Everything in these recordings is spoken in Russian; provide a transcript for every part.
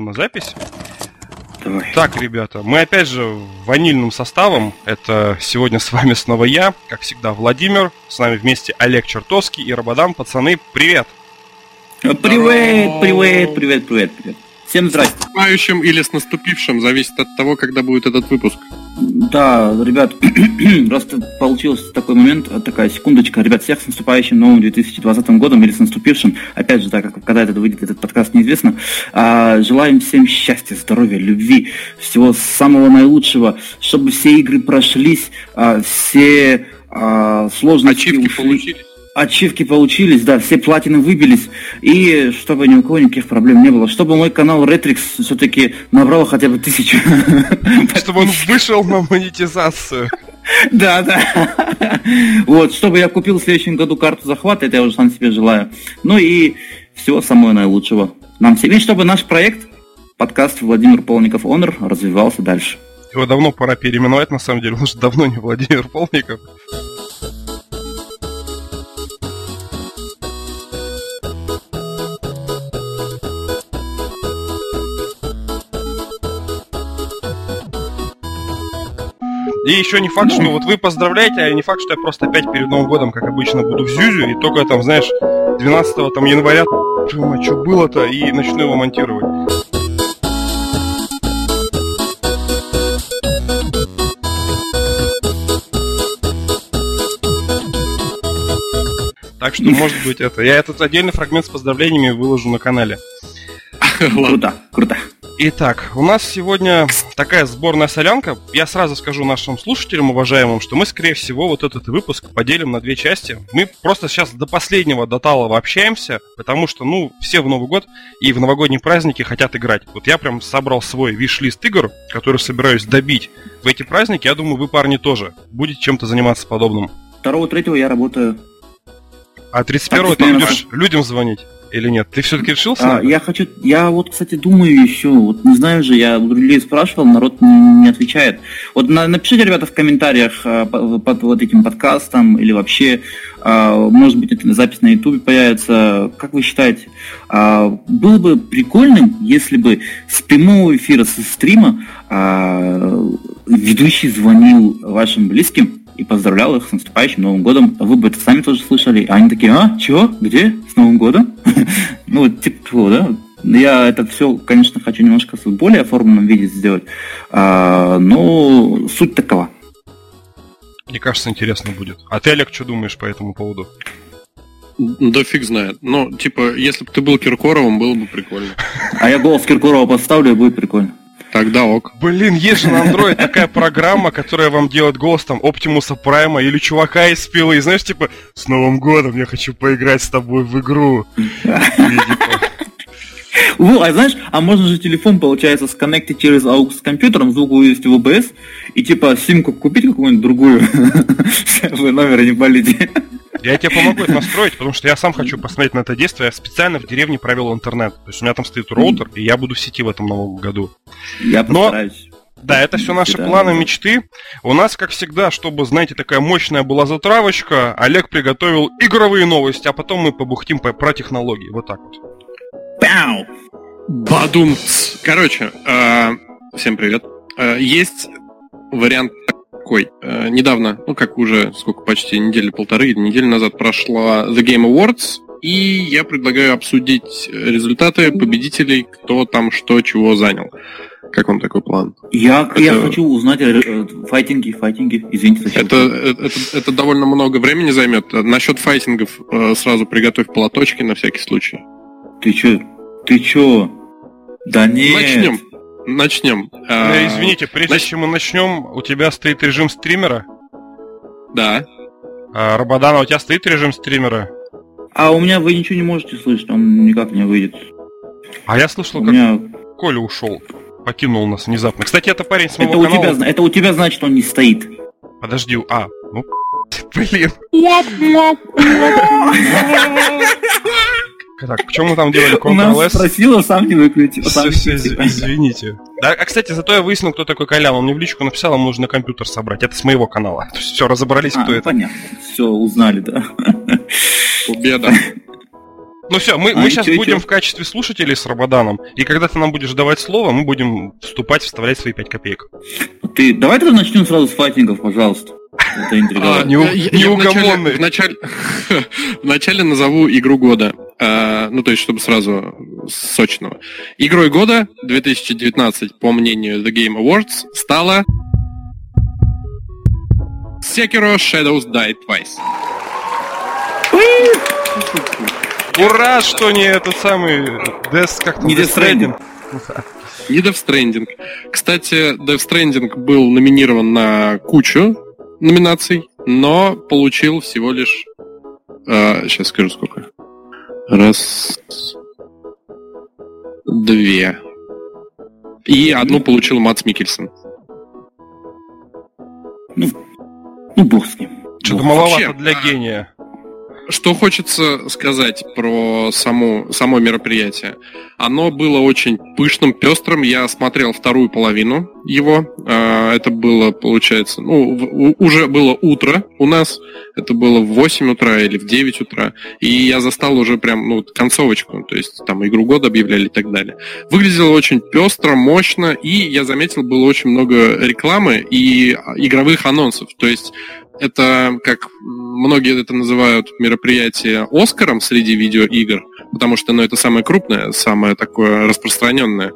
нажму на запись. Давай. Так, ребята, мы опять же ванильным составом. Это сегодня с вами снова я, как всегда, Владимир. С нами вместе Олег Чертовский и Рабадан. Пацаны, привет! Привет, привет, привет, привет, привет. Всем здрасте. С наступающим или с наступившим, зависит от того, когда будет этот выпуск. Да, ребят, просто получился такой момент, такая секундочка. Ребят, всех с наступающим новым 2020 годом или с наступившим. Опять же, так как когда это выйдет, этот подкаст неизвестно. А, желаем всем счастья, здоровья, любви, всего самого наилучшего, чтобы все игры прошлись, а, все а, сложности Ачивки ушли. получились. Ачивки получились, да, все платины выбились, и чтобы ни у кого никаких проблем не было, чтобы мой канал Retrix все-таки набрал хотя бы тысячу. Чтобы он вышел на монетизацию. Да, да. Вот, чтобы я купил в следующем году карту захвата, это я уже сам себе желаю. Ну и всего самого наилучшего. Нам всем, и чтобы наш проект, подкаст Владимир Полников Honor, развивался дальше. Его давно пора переименовать, на самом деле, он уже давно не Владимир Полников. И еще не факт, что вот вы поздравляете, а не факт, что я просто опять перед Новым годом, как обычно, буду в Зюзю, и только там, знаешь, 12 там, января, что было-то, и начну его монтировать. Так что, может быть, это. Я этот отдельный фрагмент с поздравлениями выложу на канале. Круто, круто. Итак, у нас сегодня такая сборная солянка. Я сразу скажу нашим слушателям, уважаемым, что мы, скорее всего, вот этот выпуск поделим на две части. Мы просто сейчас до последнего, до талого общаемся, потому что, ну, все в Новый год и в новогодние праздники хотят играть. Вот я прям собрал свой виш-лист игр, который собираюсь добить в эти праздники. Я думаю, вы, парни, тоже будете чем-то заниматься подобным. Второго, третьего я работаю. А 31-го ты будешь людям звонить? Или нет? Ты все-таки решился? А, я хочу, я вот, кстати, думаю еще, вот не знаю же, я людей спрашивал, народ не, не отвечает. Вот на- напишите, ребята, в комментариях а, по- под, вот этим подкастом или вообще, а, может быть, это запись на ютубе появится. Как вы считаете, а, было бы прикольным, если бы с прямого эфира со стрима а, ведущий звонил вашим близким и поздравлял их с наступающим Новым годом. Вы бы это сами тоже слышали. А они такие, а, чего? Где? С Новым годом? Ну, вот типа того, да? Я это все, конечно, хочу немножко в более оформленном виде сделать, а, но суть такова. Мне кажется, интересно будет. А ты, Олег, что думаешь по этому поводу? Да фиг знает. Ну, типа, если бы ты был Киркоровым, было бы прикольно. А я голос Киркорова поставлю, и будет прикольно. Тогда ок. Блин, есть же на Android такая программа, которая вам делает голос там Оптимуса Прайма или чувака из пилы. И знаешь, типа, с Новым годом я хочу поиграть с тобой в игру. Во, а знаешь, а можно же телефон, получается, сконнектить через AUX с компьютером, звук вывести в OBS, и типа симку купить какую-нибудь другую, вы номера не болите. Я тебе помогу это настроить, потому что я сам хочу посмотреть на это действие. Я специально в деревне провел интернет. То есть у меня там стоит роутер, и я буду в сети в этом новом году. Я Но- постараюсь. Да, это все наши Да. планы, мечты. У нас, как всегда, чтобы, знаете, такая мощная была затравочка, Олег приготовил игровые новости, а потом мы побухтим по- про технологии. Вот так вот. Пяу! Бадумц. Короче, э, всем привет. Э, Есть вариант такой. Э, Недавно, ну как уже, сколько, почти недели полторы недели назад прошла The Game Awards, и я предлагаю обсудить результаты победителей, кто там что, чего занял. Как вам такой план? Я, я Это- хочу узнать файтинги, файтинги. Извините, зачем? Это, это, это- это довольно много времени займет. Насчет файтингов сразу приготовь платочки на всякий случай. Ты чё? Ты чё? Да нет. Начнем. Начнем. А, Э, Извините, прежде значит- чем мы начнем, у тебя стоит режим стримера. Да. А, Рабадана, у тебя стоит режим стримера? А у меня вы ничего не можете слышать, он никак не выйдет. А я слышал, У как меня... Коля ушел. Покинул нас внезапно. Кстати, это парень с моего Это у, канала. тебя, это у тебя значит, он не стоит. Подожди, а, ну, блин. Так, почему мы там делали У нас Ctrl-S? спросила, сам не выключил. сам извините. Да, а, кстати, зато я выяснил, кто такой Колян. Он мне в личку написал, ему нужно компьютер собрать. Это с моего канала. Все, разобрались, А, кто ну, это. понятно. Все, узнали, да. Победа. Ну все, мы, а, мы сейчас чё, будем чё? в качестве слушателей с Рабаданом, и когда ты нам будешь давать слово, мы будем вступать, вставлять свои 5 копеек. Ты, давай тогда начнем сразу с файтингов, пожалуйста. Это а, не, неугомонный. Вначале, вначале назову игру года. А, ну, то есть, чтобы сразу сочного. Игрой года 2019, по мнению The Game Awards, стала Sekiro Shadows Die Twice. Ура, что не этот самый Death, как не Death Stranding. Не Death Stranding. Кстати, Death Stranding был номинирован на кучу номинаций, но получил всего лишь... Э, сейчас скажу сколько. Раз... Две. И одну получил Мац Микельсон. Ну, ну бог с ним. Что-то маловато для а, гения. Что хочется сказать про само, само мероприятие. Оно было очень пышным, пестрым. Я смотрел вторую половину его. А, это было, получается, ну, уже было утро у нас. Это было в 8 утра или в 9 утра. И я застал уже прям, ну, концовочку. То есть там игру года объявляли и так далее. Выглядело очень пестро, мощно. И я заметил, было очень много рекламы и игровых анонсов. То есть это, как многие это называют, мероприятие Оскаром среди видеоигр, потому что ну, это самое крупное, самое такое распространенное.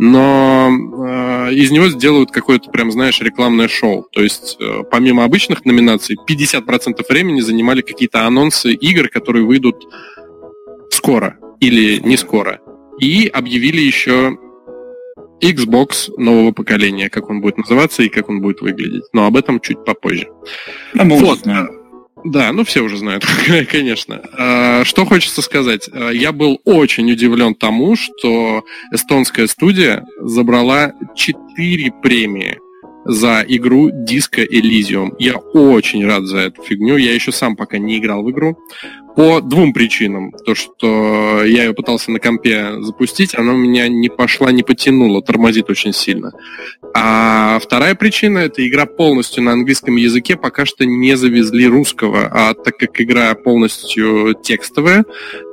Но э, из него сделают какое-то, прям, знаешь, рекламное шоу. То есть, э, помимо обычных номинаций, 50% времени занимали какие-то анонсы игр, которые выйдут скоро или не скоро. И объявили еще Xbox нового поколения, как он будет называться и как он будет выглядеть. Но об этом чуть попозже. А мы вот. уже знаем. Да, ну все уже знают, конечно. А, что хочется сказать? А, я был очень удивлен тому, что эстонская студия забрала 4 премии за игру Disco Elysium. Я очень рад за эту фигню. Я еще сам пока не играл в игру. По двум причинам. То, что я ее пытался на компе запустить, она у меня не пошла, не потянула, тормозит очень сильно. А вторая причина, это игра полностью на английском языке, пока что не завезли русского. А так как игра полностью текстовая,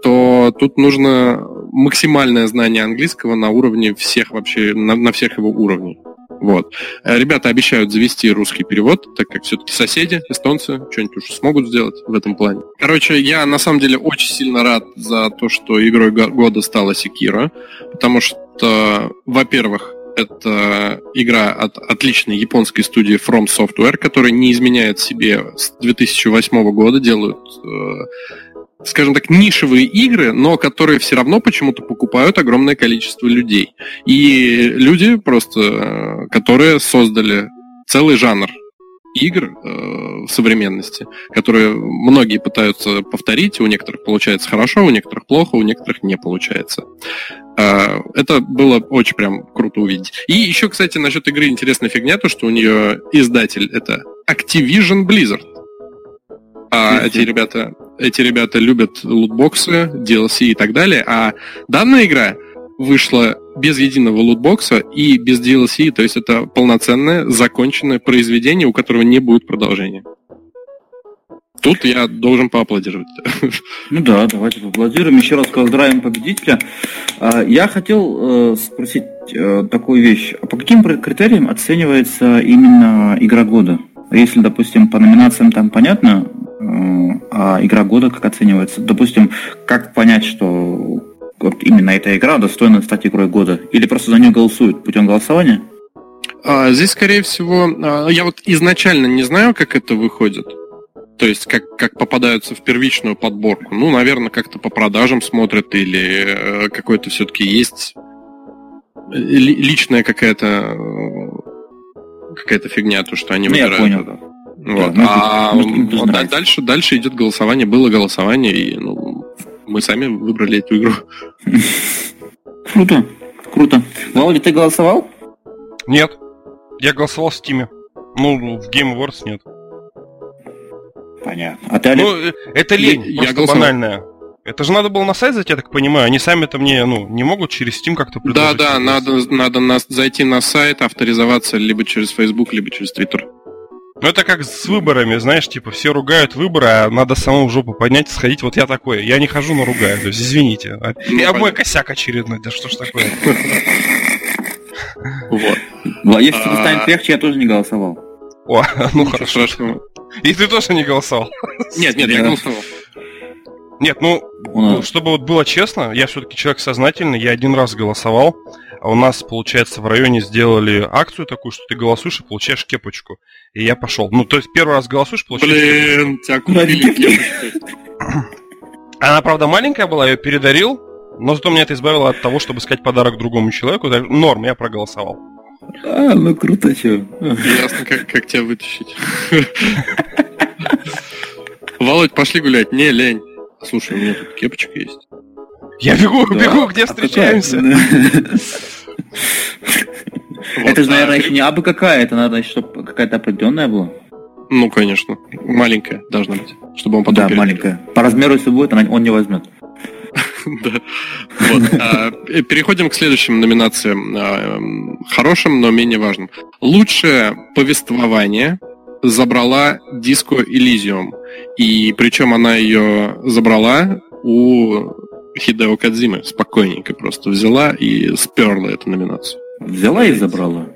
то тут нужно максимальное знание английского на уровне всех вообще, на, на всех его уровней. Вот. Э, ребята обещают завести русский перевод, так как все-таки соседи, эстонцы, что-нибудь уж смогут сделать в этом плане. Короче, я на самом деле очень сильно рад за то, что игрой года стала Секира, потому что, во-первых, это игра от отличной японской студии From Software, которая не изменяет себе с 2008 года, делают э, скажем так, нишевые игры, но которые все равно почему-то покупают огромное количество людей. И люди просто, э, которые создали целый жанр игр э, в современности, которые многие пытаются повторить, у некоторых получается хорошо, у некоторых плохо, у некоторых не получается. Э, это было очень прям круто увидеть. И еще, кстати, насчет игры интересная фигня, то, что у нее издатель это Activision Blizzard. А эти ребята, эти ребята любят лутбоксы, DLC и так далее, а данная игра вышла без единого лутбокса и без DLC, то есть это полноценное, законченное произведение, у которого не будет продолжения. Тут я должен поаплодировать. Ну да, давайте поаплодируем. Еще раз поздравим победителя. А, я хотел э, спросить э, такую вещь. А по каким критериям оценивается именно игра года? Если, допустим, по номинациям там понятно, а игра года как оценивается? Допустим, как понять, что вот именно эта игра достойна стать игрой года? Или просто за нее голосуют путем голосования? А, здесь, скорее всего, а, я вот изначально не знаю, как это выходит. То есть, как, как попадаются в первичную подборку. Ну, наверное, как-то по продажам смотрят или э, какой-то все-таки есть личная какая-то какая-то фигня, то, что они ну, выбирают. Я понял. Вот. Да, а вот, да, дальше, дальше идет голосование. Было голосование, и ну, мы сами выбрали эту игру. Круто, круто. Володя, ты голосовал? Нет. Я голосовал в Steam. Ну, в Game Awards нет. Понятно. А ты, Олег? Ну, э, это лень, я, просто я банальная. Это же надо было на сайт зайти, я так понимаю. Они сами-то мне, ну, не могут через Steam как-то предложить. Да, да, надо, надо на, зайти на сайт, авторизоваться либо через Facebook, либо через Twitter. Ну это как с выборами, знаешь, типа все ругают выборы, а надо самому в жопу поднять и сходить. Вот я такой, я не хожу, но ругаю. То есть, извините. А, Ну, я мой косяк очередной, да что ж такое. Вот. Если тебе А. станет легче, я тоже не голосовал. О, ну хорошо. И ты тоже не голосовал. Нет, нет, я голосовал. Нет, ну, ну, чтобы вот было честно, я все-таки человек сознательный, я один раз голосовал, а у нас, получается, в районе сделали акцию такую, что ты голосуешь и получаешь кепочку. И я пошел. Ну, то есть первый раз голосуешь, получаешь кепочку. Блин, тебя купили кепочку. Она, правда, маленькая была, я ее передарил, но зато меня это избавило от того, чтобы искать подарок другому человеку. Норм, я проголосовал. А, ну круто, чё. Ясно, как, как тебя вытащить. Володь, пошли гулять. Не, лень. Слушай, у меня тут кепочка есть. Я бегу, Да. бегу, где А встречаемся. Это же, наверное, еще не абы какая, это надо, чтобы какая-то определенная была. Ну, конечно. Маленькая должна быть. Чтобы он потом Да, маленькая. По размеру, если будет, она- он не возьмет. Да. Вот. а, э, Переходим к следующим номинациям. а, Хорошим, но менее важным. Лучшее повествование забрала Disco Elysium. И причем она ее забрала у Хидео Кадзимы. Спокойненько просто взяла и сперла эту номинацию. Взяла и забрала.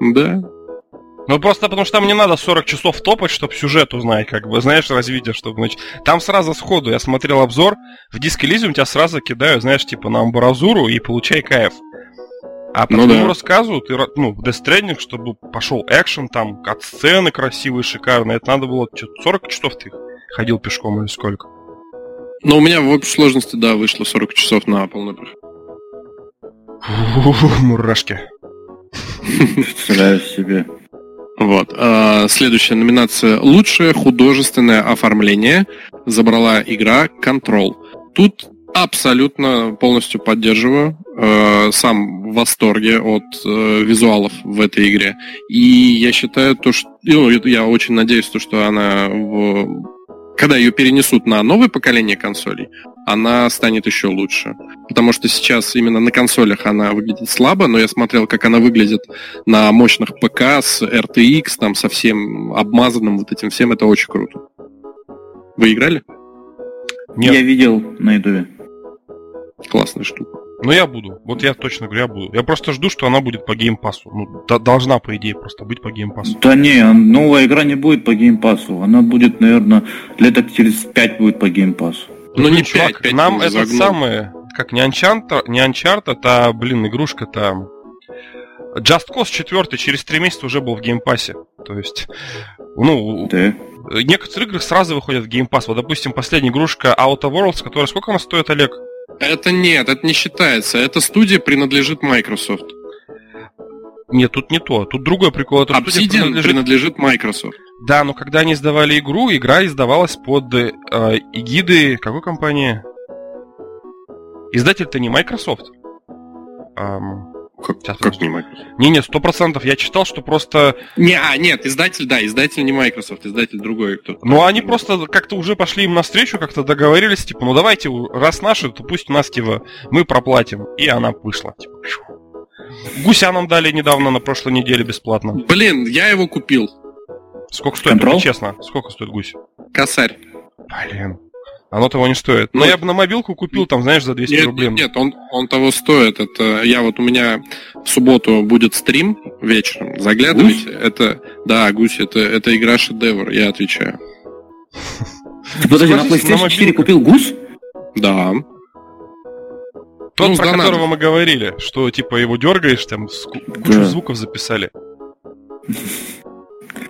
Да. Ну просто потому что там не надо 40 часов топать, чтобы сюжет узнать, как бы, знаешь, развитие, чтобы значит. Там сразу сходу, я смотрел обзор, в диск Elysium тебя сразу кидают, знаешь, типа на амбразуру и получай кайф. А по Ну твоему да. рассказу, ты, ну, в Death Stranding, чтобы пошел экшен, там, от сцены красивые, шикарные, это надо было, что 40 часов ты ходил пешком или сколько? Но у меня в общей сложности, да, вышло 40 часов на полный проход. Мурашки. Представляю себе. Вот. А, Следующая номинация «Лучшее художественное оформление» забрала игра Control. Тут абсолютно полностью поддерживаю. Э, Сам в восторге от э, визуалов в этой игре. И я считаю то, что... ну, я очень надеюсь, то, что она в- когда ее перенесут на новое поколение консолей, она станет еще лучше. Потому что сейчас именно на консолях она выглядит слабо, но я смотрел, как она выглядит на мощных ПК с RTX, там совсем обмазанным вот этим всем, это очень круто. Вы играли? Нет, Я видел на ютубе. Классная штука. Ну я буду. Вот я точно говорю, я буду. Я просто жду, что она будет по Game Pass у. Ну, д- должна, по идее, просто быть по геймпасу. Да не, новая игра не будет по Game Pass у. Она будет, наверное, лет так через пять будет по Game Pass у. Ну, не чувак, 5, 5 нам этот загнул. самый, как не Uncharted, не Uncharted, а, блин, игрушка-то... Just Cause 4 через 3 месяца уже был в Game Pass е. То есть, ну, Да. некоторые игры сразу выходят в геймпасс. Вот, допустим, последняя игрушка Outer Worlds, которая сколько она стоит, Олег? Это нет, это не считается. Эта студия принадлежит Microsoft. Нет, тут не то. Тут другой прикол. Студия Obsidian принадлежит- принадлежит Microsoft. Да, но когда они издавали игру, игра издавалась под э, эгидой какой компании? Издатель-то не Microsoft. Ам, Как, Сейчас, как не Microsoft? Не-не, сто процентов. Я читал, что просто... Не, а, нет, издатель, да, издатель не Microsoft, издатель другой кто-то. Ну, они просто как-то уже пошли им навстречу, как-то договорились, типа, ну давайте, раз наши, то пусть у нас, типа, мы проплатим. И она вышла. Типа. Гуся нам дали недавно, на прошлой неделе, бесплатно. Блин, я его купил. Сколько стоит, Control? честно? Сколько стоит гусь? Косарь. Блин. Оно того не стоит. Но Ну, я бы на мобилку купил, там, знаешь, за 200 Нет, рублей. нет, нет, он, он того стоит. Это я вот у меня в субботу будет стрим вечером. Заглядывайте. Это да, гусь, это, это игра шедевр, я отвечаю. Ты подожди, на PlayStation 4 мобилках. купил гус? Да. Тот, Ну, про которого мы говорили, что типа его дергаешь, там с- кучу Да. звуков записали.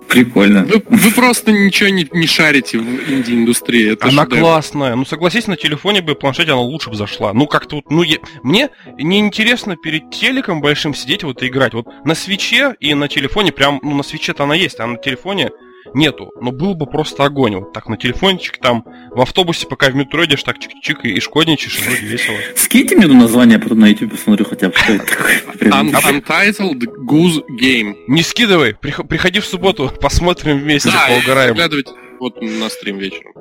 Прикольно. Вы, вы просто ничего не, не шарите в инди-индустрии. Это она шедевр. классная. Ну согласись, на телефоне бы планшете она лучше бы зашла. Ну как-то вот, ну я- мне неинтересно перед телеком большим сидеть вот и играть. Вот на свече и на телефоне прям, ну на свече-то она есть, а на телефоне нету. Но был бы просто огонь. Вот так на телефончик там в автобусе, пока в метро идешь, так чик-чик и, шкодничаешь, и вроде весело. Скиньте мне название, потом на YouTube посмотрю хотя бы, что это такое. Untitled Goose Game. Не скидывай, прих- приходи в субботу, посмотрим вместе, Да, поугараем. заглядывайте вот на стрим вечером.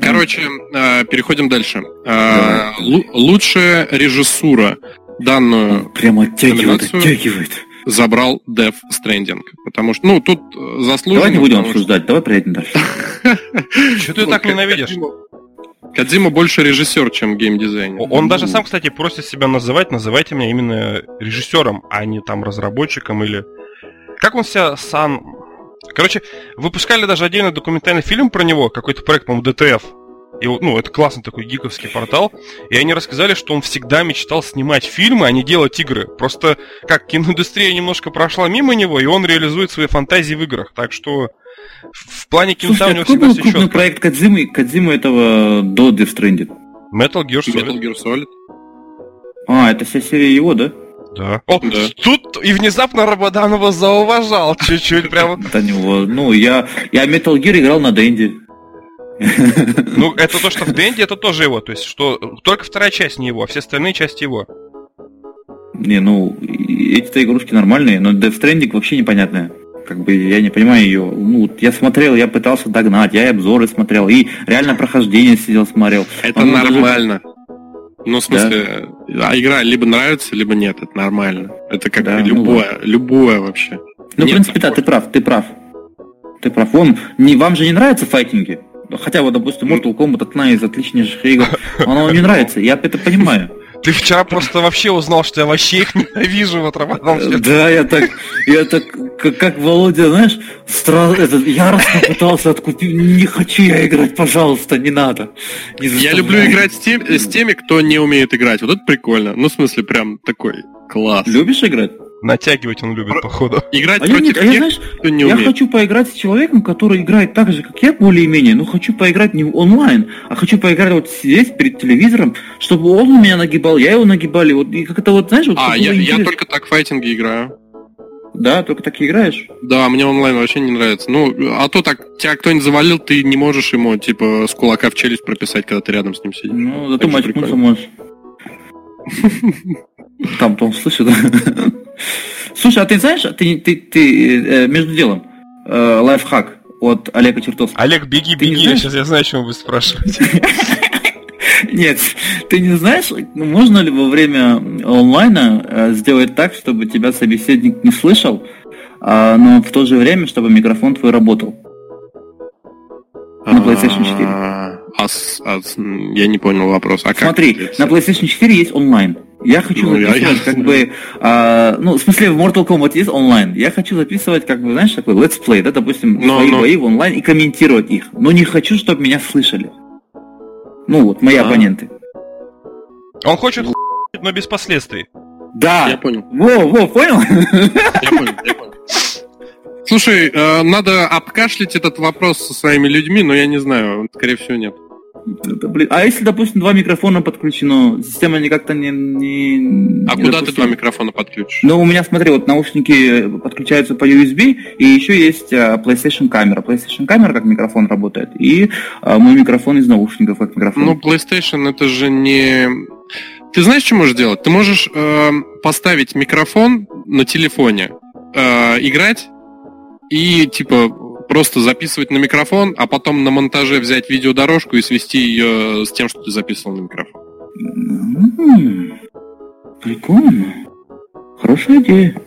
Короче, э, переходим дальше. Э, лу- лучшая режиссура. Данную Прям оттягивает, Номинацию. оттягивает. Забрал Death Stranding. Потому что, ну, тут заслуженно... Давай не будем обсуждать, давай приедем дальше. Что ты так ненавидишь? Кадзима больше режиссер, чем геймдизайнер. Он даже сам, кстати, просит себя называть, называйте меня именно режиссером, а не там разработчиком или... Как он себя сам... Короче, выпускали даже отдельный документальный фильм про него, какой-то проект, по-моему, DTF. И, ну, это классный такой гиковский портал. И они рассказали, что он всегда мечтал снимать фильмы, а не делать игры. Просто как киноиндустрия немножко прошла мимо него, и он реализует свои фантазии в играх. Так что в плане Слушай, у него всегда был все крупный четко. проект Кадзимы, Кадзимы этого до Death Stranding? Metal Gear Solid. Metal Gear Solid. А, это вся серия его, да? Да. О, Да. тут и внезапно Рабаданова зауважал чуть-чуть прямо. До него. Ну, я, я Metal Gear играл на Денде. Ну, это то, что в Денде, это тоже его. То есть, что только вторая часть не его, а все остальные части его. Не, ну, эти-то игрушки нормальные, но Death Stranding вообще непонятная. Как бы я не понимаю ее. Ну, вот я смотрел, я пытался догнать, я и обзоры смотрел, и реально прохождение сидел, смотрел. Это Он даже- нормально. Ну, в смысле, а игра либо нравится, либо нет, это нормально. Это как Да, бы ну любое, любое вообще. Ну, в Нет принципе, да, ты прав, ты прав. Ты прав. Вон, не, вам же не нравятся файтинги? Хотя вот, допустим, Mortal Kombat одна из отличнейших игр. Она вам не нравится, я это понимаю. Ты вчера просто вообще узнал, что я вообще их ненавижу, вот Рабадан. Да, я так, я так, как, как Володя, знаешь, стра- этот, яростно пытался откупить. Не хочу я играть, пожалуйста, не надо. Не Я люблю играть с, тем- с теми, кто не умеет играть. Вот это прикольно. Ну, в смысле, прям такой класс. Любишь играть? Натягивать он любит, походу. Играть А я, против я, тех, знаешь, кто не я умеет. хочу поиграть с человеком, который играет так же, как я, более-менее, но хочу поиграть не онлайн, а хочу поиграть вот здесь, перед телевизором, чтобы он меня нагибал, я его нагибали, вот, и как это вот, знаешь, вот А, я, я только так в файтинге играю. Да, только так и играешь. Да, мне онлайн вообще не нравится. Ну, а то так, тебя кто-нибудь завалил, ты не можешь ему, типа, с кулака в челюсть прописать, когда ты рядом с ним сидишь. Ну, зато прикольно. можешь. Там, там, слышишь, да? Слушай, а ты знаешь, ты, ты, ты э, между делом, э, лайфхак от Олега Чертовского. Олег, беги, Ты беги, сейчас я знаю, о чем вы спрашиваете. Нет, ты не знаешь, можно ли во время онлайна э, сделать так, чтобы тебя собеседник не слышал, а, но в то же время, чтобы микрофон твой работал? На PlayStation 4. А, а а я не понял вопрос. А как Смотри, на PlayStation 4 есть онлайн. Я хочу Ну, записывать я- как бы, а, ну, в смысле, в Mortal Kombat есть онлайн. Я хочу записывать, как бы, знаешь, такой let's play, да, допустим, Но- свои но- бои в онлайн и комментировать их. Но не хочу, чтобы меня слышали. Ну, вот, мои А. оппоненты. Он хочет но без последствий. Да! Я понял, Во, во, понял? я понял, я понял. Слушай, э, надо обкашлять этот вопрос со своими людьми, но я не знаю, скорее всего нет. Это, блин, А если, допустим, два микрофона подключено, система не как-то не... не- А не куда ты допустим. два микрофона подключишь? Ну, у меня, смотри, вот наушники подключаются по USB, и еще есть а, PlayStation камера. PlayStation камера как микрофон работает, и а, мой микрофон из наушников как микрофон. Ну, PlayStation это же не... Ты знаешь, что можешь делать? Ты можешь э, поставить микрофон на телефоне, э, играть и типа просто записывать на микрофон, а потом на монтаже взять видеодорожку и свести ее с тем, что ты записывал на микрофон. Прикольно. Хорошая идея.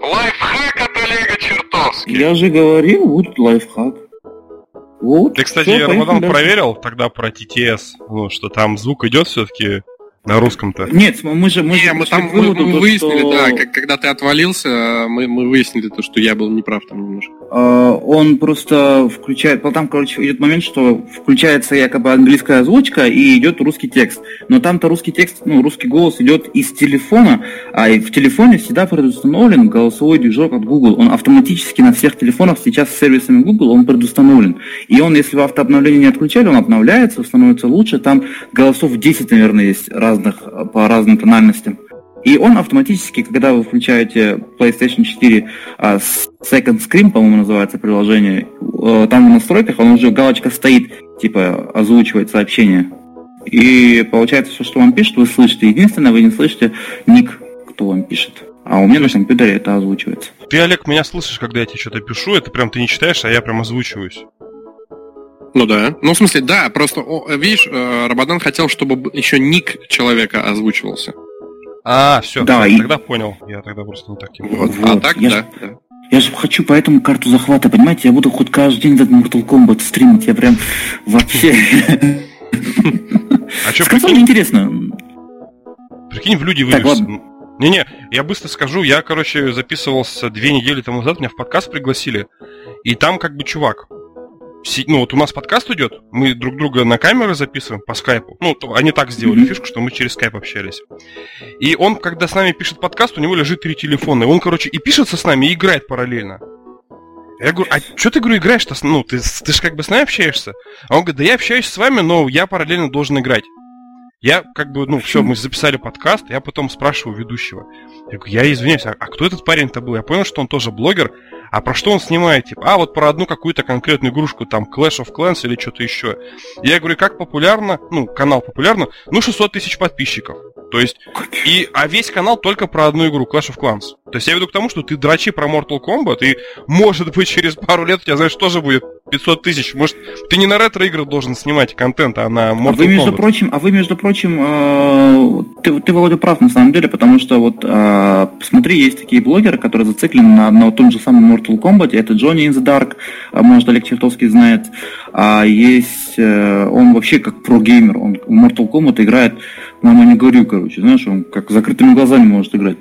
Лайфхак от Олега Чертовски. Я же говорил, вот лайфхак. Вот. Ты, кстати, поехали Рамадан проверил тогда про TTS, ну, что там звук идет все-таки на русском-то. Нет, мы же мы, Не, же мы там мы, выводу, мы то, выяснили, что, да, как, когда ты отвалился, мы, мы выяснили то, что я был неправ там немножко. э, он просто включает, ну, там, короче, идет момент, что включается якобы английская озвучка и идет русский текст. Но там-то русский текст, ну, русский голос идет из телефона, а в телефоне всегда предустановлен голосовой движок от Google. Он автоматически на всех телефонах сейчас с сервисами Google он предустановлен. И он, если вы автообновление не отключали, он обновляется, становится лучше. Там голосов 10, наверное, есть разных по разным тональностям. И он автоматически, когда вы включаете PlayStation 4 а, Second Screen, по-моему, называется приложение, э, там в настройках он уже галочка стоит, типа озвучивает сообщение. И получается, все, что вам пишет, вы слышите. Единственное, вы не слышите ник, кто вам пишет. А у меня на компьютере это озвучивается. Ты, Олег, меня слышишь, когда я тебе что-то пишу, это прям ты не читаешь, а я прям озвучиваюсь. Ну да. Ну, в смысле, да, просто, о, видишь, э, Рабадан хотел, чтобы еще ник человека озвучивался. А, все, Да, я и- тогда понял. Я тогда просто не так. Вот. Вот, А так, я да. ж- да. Я же хочу поэтому карту захвата, понимаете? Я буду хоть каждый день этот Mortal Kombat стримить. Я прям вообще... А что, прикинь, интересно. прикинь, в люди вылез. Не-не, я быстро скажу, я, короче, записывался две недели тому назад, меня в подкаст пригласили, и там как бы чувак, ну вот у нас подкаст идет, мы друг друга на камеры записываем по скайпу. Ну, то- они так сделали фишку, что мы через скайп общались. И он, когда с нами пишет подкаст, у него лежит три телефона. И он, короче, и пишется с нами, и играет параллельно. Я говорю, а что ты, говорю, играешь-то? Ну, ты, ты же как бы с нами общаешься. А он говорит, да я общаюсь с вами, но я параллельно должен играть. Я как бы, ну, все, мы записали подкаст, я потом спрашиваю ведущего. Я говорю, я извиняюсь, а, а кто этот парень-то был? Я понял, что он тоже блогер. А про что он снимает? Типа, а вот про одну какую-то конкретную игрушку, там, Clash of Clans или что-то еще. Я говорю, как популярно, ну, канал популярно, ну, 600 тысяч подписчиков. То есть, и, а весь канал только про одну игру, Clash of Clans. То есть я веду к тому, что ты дрочи про Mortal Kombat, и, может быть, через пару лет у тебя, знаешь, тоже будет 500 тысяч. Может, ты не на ретро-игры должен снимать контент, а на Mortal А вы, между Kombat. прочим, а вы, между прочим, э, ты, ты, Володя, прав на самом деле, потому что вот, э, смотри, есть такие блогеры, которые зациклены на, на том же самом Mortal Kombat, это Johnny in the Dark, а, может, Олег Чертовский знает, а есть, э, он вообще как про-геймер, он в Mortal Kombat играет, мама не говорю, короче, знаешь, он как закрытыми глазами может играть.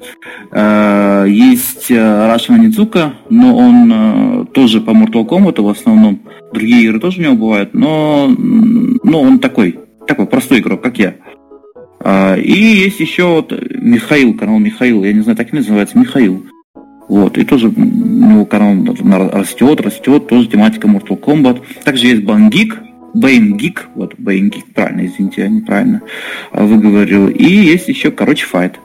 Э, Есть э, Рашина Нидзука, но он тоже по Mortal Kombat в основном. Другие игры тоже у него бывают, но, но он такой, такой простой игрок, как я. А, И есть еще вот Михаил, канал Михаил, я не знаю, так и называется, Михаил. Вот, и тоже у него канал на- растет, растет, тоже тематика Mortal Kombat. Также есть Бангик, Бэйн Гик, вот Бэйн Гик, правильно, извините, я неправильно а, выговорил. И есть еще, короче, Fight.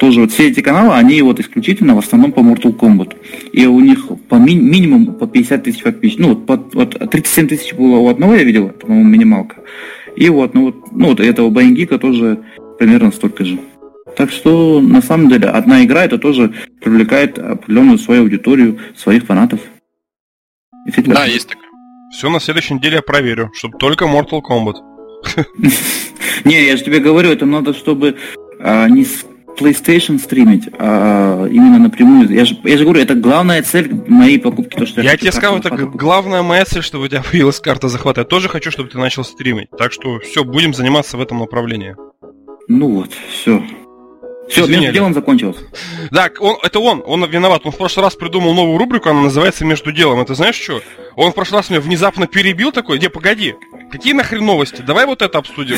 Тоже вот все эти каналы, они вот исключительно в основном по Mortal Kombat. И у них по ми- минимум по 50 тысяч подписчиков. Ну, вот, по- вот 37 тысяч было у одного, я видел, по-моему, минималка. И вот, ну вот, ну вот этого Бэйнгика тоже примерно столько же. Так что, на самом деле, одна игра это тоже привлекает определенную свою аудиторию, своих фанатов. Да, есть такое. Все на следующей неделе я проверю, чтобы только Mortal Kombat. Не, я же тебе говорю, это надо, чтобы а, не с PlayStation стримить, а именно напрямую. Я же, я же говорю, это главная цель моей покупки. То, что Я хочу тебе сказал, это главная моя цель, чтобы у тебя появилась карта захвата. Я тоже хочу, чтобы ты начал стримить. Так что все, будем заниматься в этом направлении. Ну вот, все. Все, между делом закончилось. Так, он, это он, он виноват. Он в прошлый раз придумал новую рубрику, она называется «Между делом». Это знаешь что? Он в прошлый раз меня внезапно перебил такой, не, погоди, какие нахрен новости? Давай вот это обсудим.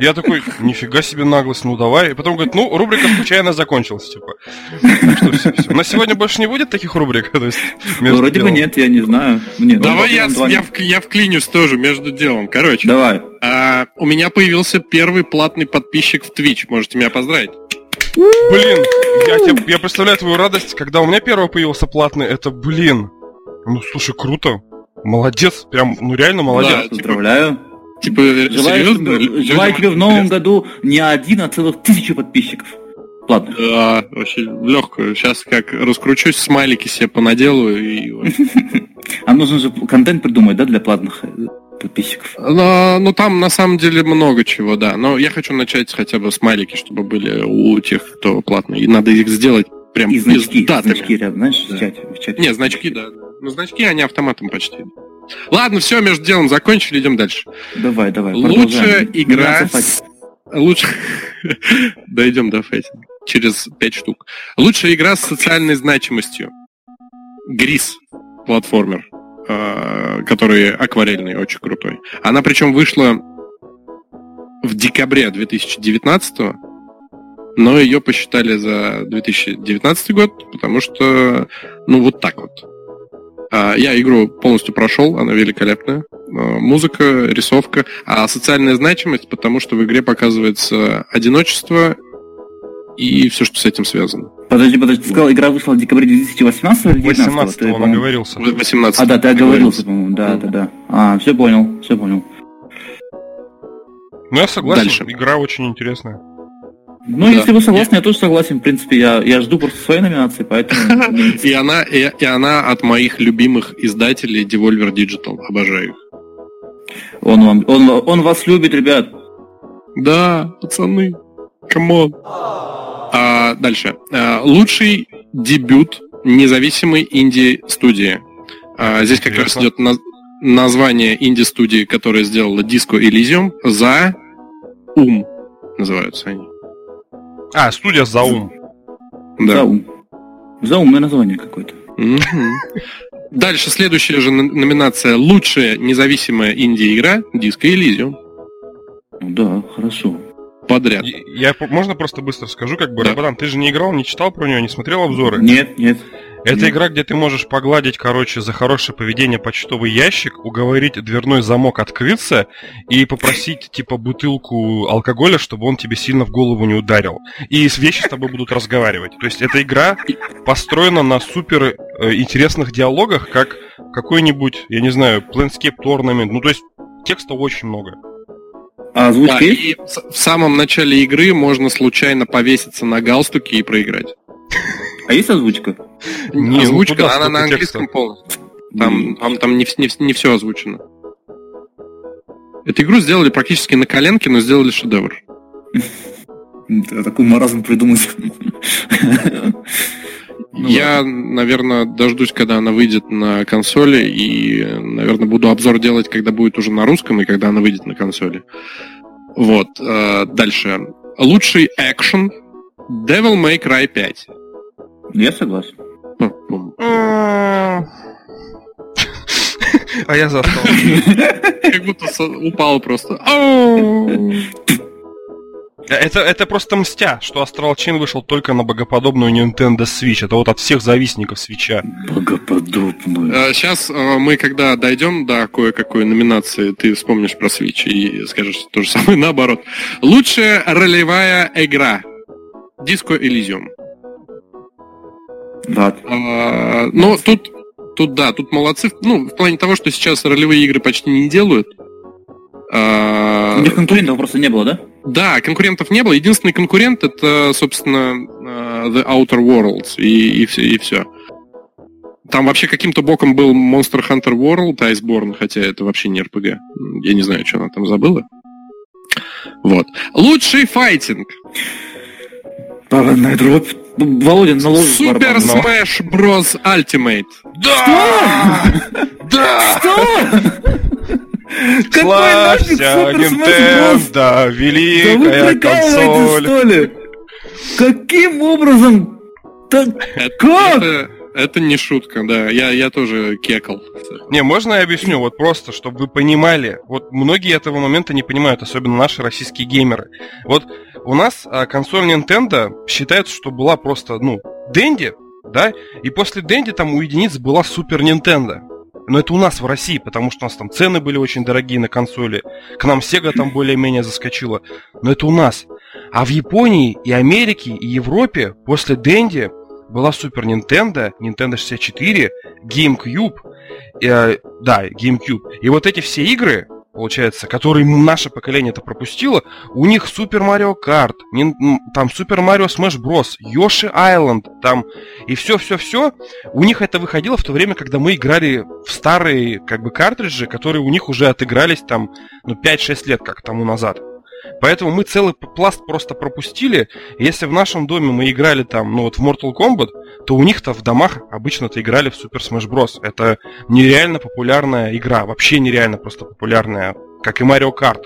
Я такой, нифига себе наглость, ну давай. И потом говорит, ну, рубрика случайно закончилась, типа. Так что всё, всё. На сегодня больше не будет таких рубрик? То есть, Ну, «Между вроде бы делом». нет, я не знаю. Нет, Давай я, я, вк- я вклинюсь тоже между делом. Короче, Давай. а, у меня появился первый платный подписчик в Twitch. Можете меня поздравить. Блин, я, тебе, я представляю твою радость, когда у меня первый появился платный, это, блин, ну, слушай, круто. Молодец, прям, ну реально молодец. Да, Поздравляю. Типа, Желаю, серьезно? тебе- Людям желаю тебе в новом интересно? году не один, а целых тысячу подписчиков. Ладно. Да, вообще легкую. Сейчас как раскручусь, смайлики себе понаделаю и... А нужно же контент придумать, да, для платных подписчиков. Но, ну там на самом деле много чего, да. Но я хочу начать хотя бы смайлики, чтобы были у тех, кто платный. И надо их сделать прям И значки, с датами. значки рядом, знаешь, Да. в чате. В чате. Не, значки, да. Ну, значки, они автоматом почти. Ладно, все, между делом закончили, идем дальше. Давай, давай. Лучшая игра с- Лучше... Дойдем до фейтинга. Через пять штук. Лучшая игра с социальной значимостью. Грис. Платформер. Э, Который акварельный, очень крутой. Она причем вышла в декабре 2019 но ее посчитали за 2019 год, потому что, ну, вот так вот. А, Я игру полностью прошел, она великолепная. А, Музыка, рисовка, а социальная значимость, потому что в игре показывается одиночество и все, что с этим связано. Подожди, подожди, ты сказал, игра вышла в декабре 2018 или 2019? 18 Ты, он оговорился. 18. А, да, ты оговорился, по-моему, да, да, да. А, все понял, все понял. Ну, я согласен, Дальше. игра очень интересная. Ну, Да. если вы согласны, я тоже согласен. В принципе, я, я жду просто своей номинации, поэтому... И она, и, и она от моих любимых издателей Devolver Digital. Обожаю их. Он, вам, он, он вас любит, ребят. Да, пацаны, come on. А, дальше. А, лучший дебют независимой инди-студии. А, здесь как раз идет на, название инди-студии, которая сделала Disco Elysium за ум. Называются они. А, студия Заум. Да. Заум. Заумное название какое-то. Дальше следующая же номинация «Лучшая независимая инди-игра» Disco Elysium. Ну да, хорошо. Подряд. Я, можно просто быстро скажу, как бы, да. Рабадан, ты же не играл, не читал про нее, не смотрел обзоры? Нет, нет. Это нет. игра, где ты можешь погладить, короче, за хорошее поведение почтовый ящик, уговорить дверной замок открыться и попросить, типа, бутылку алкоголя, чтобы он тебе сильно в голову не ударил. И вещи с тобой будут разговаривать. То есть эта игра построена на супер э, интересных диалогах, как какой-нибудь, я не знаю, Planescape Tournament. Ну, то есть текста очень много. А озвучка да, И в самом начале игры можно случайно повеситься на галстуке и проиграть. А есть озвучка? Не, озвучка, ну, она на английском полностью. Там, там, там не, не, не все озвучено. Эту игру сделали практически на коленке, но сделали шедевр. Такой маразм придумать. Ну, Я, наверное, дождусь, когда она выйдет на консоли, и, наверное, буду обзор делать, когда будет уже на русском, и когда она выйдет на консоли. Вот. Э, дальше. Лучший экшен Devil May Cry 5. Я согласен. А я застал. Как будто упал просто. Это, это просто мстя, что Astral Chain вышел только на богоподобную Nintendo Switch. Это вот от всех завистников свеча. Богоподобную. Сейчас а, мы, когда дойдем до кое-какой номинации, ты вспомнишь про Switch и скажешь то же самое наоборот. Лучшая ролевая игра. Disco Elysium. Да. А, но тут, тут, да, тут молодцы. Ну, в плане того, что сейчас ролевые игры почти не делают. А, У них конкурентов просто не было, да? Да, конкурентов не было. Единственный конкурент это, собственно, э, The Outer Worlds и, и, все, и все. Там вообще каким-то боком был Monster Hunter World, Iceborne, хотя это вообще не RPG. Я не знаю, что она там забыла. Вот. Лучший файтинг. Парадная дробь. Володя наложит Супер Smash Bros. Ultimate. Да! Да! Что? Славься, Nintendo, великая да консоль. что ли? Каким образом? Так, как? Это, это не шутка, да. Я, я тоже кекал. Не, можно я объясню? Вот просто, чтобы вы понимали. Вот многие этого момента не понимают, особенно наши российские геймеры. Вот у нас а, консоль Nintendo считается, что была просто, ну, Дэнди, да? И после Дэнди там у единиц была Супер Nintendo. Но это у нас в России, потому что у нас там цены были очень дорогие на консоли. К нам Sega там более-менее заскочила. Но это у нас. А в Японии и Америке и Европе после Денди была Super Nintendo, Nintendo 64, GameCube, э, да, GameCube. И вот эти все игры, получается, которые наше поколение это пропустило, у них Super Mario Kart, там Super Mario Smash Bros, Yoshi Island, там и все-все-все, у них это выходило в то время, когда мы играли в старые как бы картриджи, которые у них уже отыгрались там ну 5-6 лет как тому назад. Поэтому мы целый пласт просто пропустили. Если в нашем доме мы играли там, ну вот в Mortal Kombat, то у них-то в домах обычно-то играли в Super Smash Bros. Это нереально популярная игра, вообще нереально просто популярная, как и Mario Kart.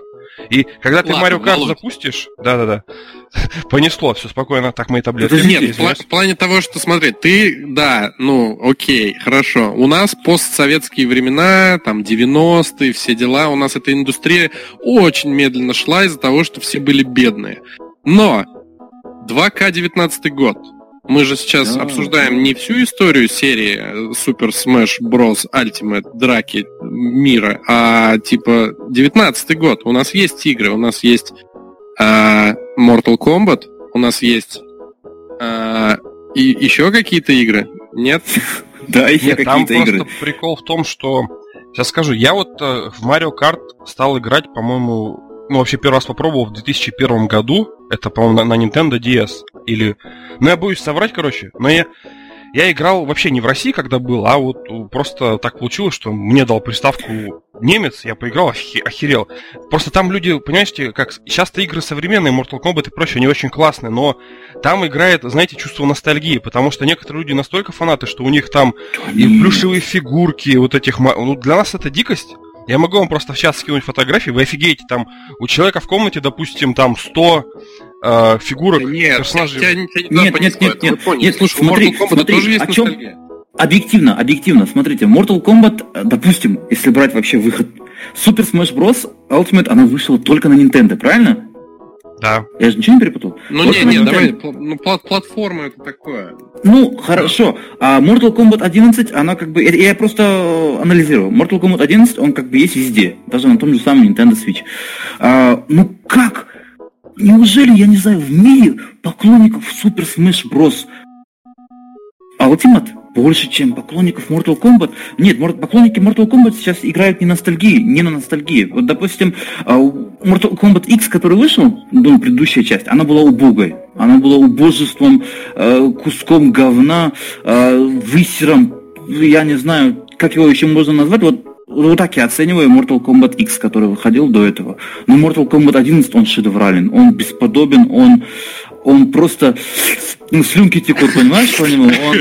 И когда ты Mario Kart запустишь, да-да-да, понесло, все спокойно, так мои таблетки. Нет, в, в плане того, что, смотри, ты, да, ну, окей, хорошо, у нас постсоветские времена, там, 90-е, все дела, у нас эта индустрия очень медленно шла из-за того, что все были бедные. Но 2К19 год, мы же сейчас а обсуждаем не всю историю серии э, Super Smash Bros. Ultimate драки мира, а типа 19 год. У нас есть игры, у нас есть э, Mortal Kombat, у нас есть э, и еще какие-то игры. Нет? Да, еще какие-то игры. Просто прикол в том, что Сейчас скажу, я вот э, в Mario Kart стал играть, по-моему, ну, вообще первый раз попробовал в 2001 году. Это, по-моему, на, на Nintendo DS. Или... Ну, я боюсь соврать, короче. Но я... я играл вообще не в России, когда был, а вот просто так получилось, что мне дал приставку немец, я поиграл, охерел. Просто там люди, понимаете, как сейчас-то игры современные, Mortal Kombat и прочее, они очень классные, но там играет, знаете, чувство ностальгии, потому что некоторые люди настолько фанаты, что у них там и плюшевые фигурки, вот этих... Ну, для нас это дикость. Я могу вам просто в чат скинуть фотографии, вы офигеете, там у человека в комнате, допустим, там 100 э, фигурок нет, персонажей. Тебя, тебя не нет, нет, нет, нет, нет, нет, слушай, смотри, смотри, тоже есть о чем... Объективно, объективно, смотрите, Mortal Kombat, э, допустим, если брать вообще выход, Super Smash Bros. Ultimate, она вышла только на Nintendo, правильно? Да. Я же ничего не перепутал? Ну не, не, давай, ну плат платформа это такое. Ну, хорошо. А Mortal Kombat 11, она как бы, я просто анализировал. Mortal Kombat 11, он как бы есть везде, даже на том же самом Nintendo Switch. А, ну как? Неужели, я не знаю, в мире поклонников Super Smash Bros. Ultimate больше, чем поклонников Mortal Kombat. Нет, поклонники Mortal Kombat сейчас играют не ностальгии, не на ностальгии. Вот, допустим, а, Mortal Kombat X, который вышел, ну, предыдущая часть, она была убогой. Она была убожеством, э, куском говна, э, высером, я не знаю, как его еще можно назвать, вот вот так я оцениваю Mortal Kombat X, который выходил до этого. Но Mortal Kombat 11, он шедеврален, он бесподобен, он, он просто ну, слюнки текут, понимаешь, по нему? Он...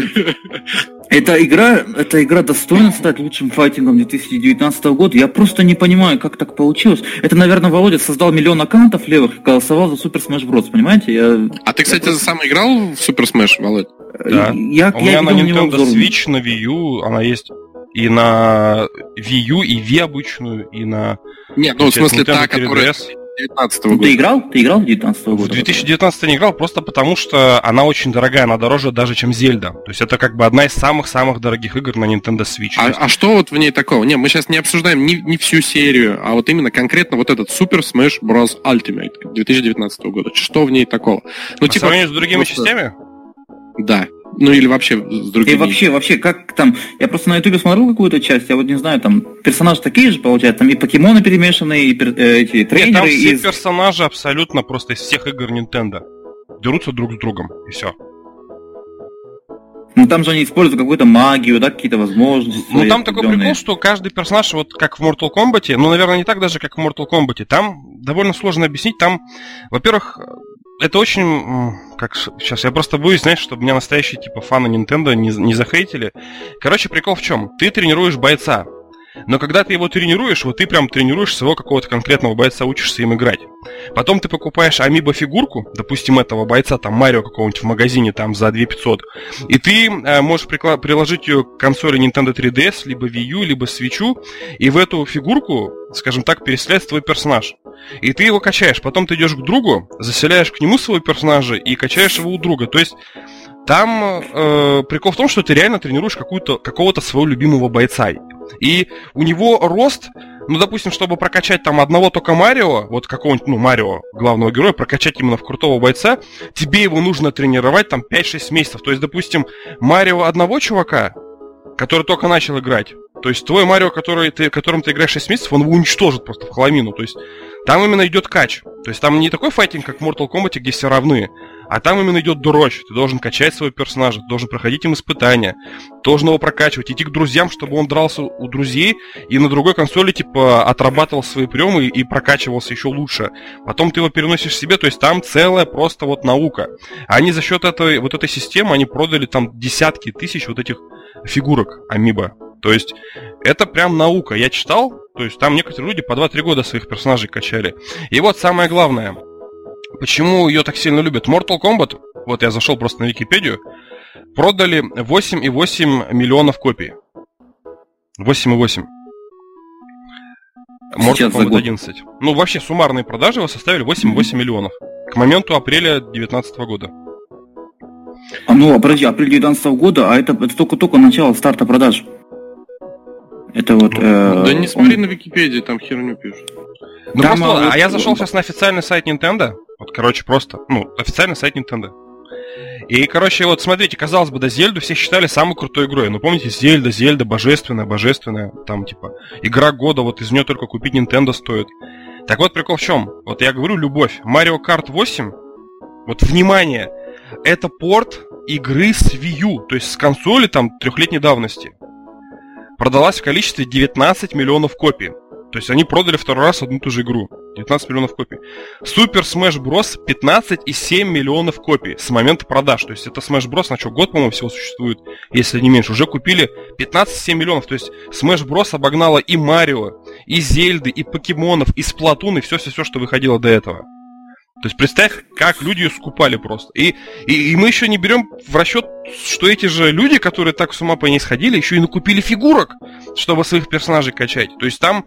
Эта игра, эта игра достойна стать лучшим файтингом 2019 года. Я просто не понимаю, как так получилось. Это, наверное, Володя создал миллион аккаунтов левых и голосовал за Super Smash Bros. Понимаете? Я... А ты, кстати, я сам играл в Super Smash, Володь? Да. Я, У я меня на Nintendo Switch, на Wii U, она есть и на Wii U, и Wii обычную, и на... Нет, ну, в смысле, та, которая... 2019 года. Ты играл? Ты играл в 2019 года? В 2019 не играл, просто потому что она очень дорогая, она дороже даже, чем Зельда. То есть это как бы одна из самых-самых дорогих игр на Nintendo Switch. А, а что вот в ней такого? Не, мы сейчас не обсуждаем не, не всю серию, а вот именно конкретно вот этот Super Smash Bros. Ultimate 2019 года. Что в ней такого? Ну, По типа, сравнению с другими просто... частями? Да. Ну или вообще с другими. И вообще, вообще, как там, я просто на ютубе смотрел какую-то часть, я вот не знаю, там персонажи такие же, получается, там и покемоны перемешанные, и э, эти тренеры. Нет, там все из... персонажи абсолютно просто из всех игр Nintendo. Дерутся друг с другом, и все. Ну там же они используют какую-то магию, да, какие-то возможности. Ну там такой прикол, что каждый персонаж, вот как в Mortal Kombat, ну, наверное, не так даже, как в Mortal Kombat, там довольно сложно объяснить, там, во-первых, это очень, как сейчас, я просто боюсь, знаешь, чтобы меня настоящие типа фаны Nintendo не, не захейтили. Короче, прикол в чем? Ты тренируешь бойца, но когда ты его тренируешь, вот ты прям тренируешь своего какого-то конкретного бойца, учишься им играть. Потом ты покупаешь амибо фигурку, допустим, этого бойца, там, Марио какого-нибудь в магазине, там, за 2500, и ты э, можешь прикла- приложить ее к консоли Nintendo 3DS, либо Wii U, либо Switch, и в эту фигурку, скажем так, переселяется твой персонаж. И ты его качаешь, потом ты идешь к другу, заселяешь к нему своего персонажа и качаешь его у друга. То есть там э, прикол в том, что ты реально тренируешь какую-то, какого-то своего любимого бойца. И у него рост, ну, допустим, чтобы прокачать там одного только Марио, вот какого-нибудь, ну, Марио, главного героя, прокачать именно в крутого бойца, тебе его нужно тренировать там 5-6 месяцев. То есть, допустим, Марио одного чувака, который только начал играть, то есть твой Марио, который ты, которым ты играешь 6 месяцев, он его уничтожит просто в хламину. То есть там именно идет кач. То есть там не такой файтинг, как в Mortal Kombat, где все равны, а там именно идет дрочь. Ты должен качать своего персонажа, ты должен проходить им испытания, должен его прокачивать, идти к друзьям, чтобы он дрался у друзей и на другой консоли, типа, отрабатывал свои приемы и прокачивался еще лучше. Потом ты его переносишь себе, то есть там целая просто вот наука. Они за счет этой, вот этой системы, они продали там десятки тысяч вот этих фигурок Амиба. То есть это прям наука. Я читал, то есть там некоторые люди по 2-3 года своих персонажей качали. И вот самое главное, почему ее так сильно любят. Mortal Kombat, вот я зашел просто на Википедию, продали 8,8 миллионов копий. 8,8. Mortal Kombat 11. Ну, вообще, суммарные продажи его составили 8,8 миллионов. К моменту апреля 2019 года. А ну, подожди, апрель 2019 года, а это, это только-только начало старта продаж. Это вот... Э, да не смотри он... на Википедии, там херню пишут. Ну, там, просто, а, я зашел сейчас на официальный сайт Nintendo. Вот, короче, просто, ну, официальный сайт Nintendo. И, короче, вот смотрите, казалось бы, да, Зельду все считали самой крутой игрой. Ну, помните, Зельда, Зельда, божественная, божественная, там, типа, игра года, вот из нее только купить Nintendo стоит. Так вот, прикол в чем? Вот я говорю, любовь. Mario Kart 8, вот, внимание, это порт игры с Wii U, то есть с консоли там трехлетней давности. Продалась в количестве 19 миллионов копий. То есть они продали второй раз одну и ту же игру. 19 миллионов копий. Super Smash Bros. 15,7 миллионов копий с момента продаж. То есть это Smash Bros. на что, год, по-моему, всего существует, если не меньше. Уже купили 15,7 миллионов. То есть Smash Bros. обогнала и Марио, и Зельды, и Покемонов, и Сплатун, и все-все-все, что выходило до этого. То есть представь, как люди ее скупали просто. И, и, и мы еще не берем в расчет, что эти же люди, которые так с ума по ней сходили, еще и накупили фигурок, чтобы своих персонажей качать. То есть там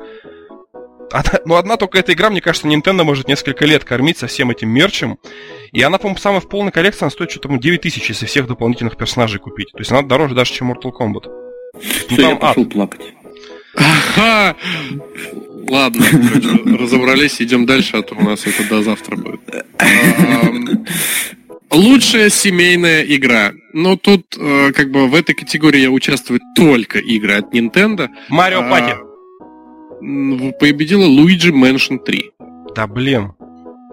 Одна, ну, одна только эта игра, мне кажется, Nintendo может несколько лет кормить со всем этим мерчем. И она, по-моему, самая в полной коллекции, она стоит что-то 9 тысяч, если всех дополнительных персонажей купить. То есть она дороже даже, чем Mortal Kombat. Ну, Все, я пошел плакать. Ага! Ладно, разобрались, идем дальше, а то у нас это до завтра будет. Лучшая семейная игра. Ну, тут, э, как бы, в этой категории участвуют только игры от Nintendo. Марио Пати победила Luigi Mansion 3. Да блин.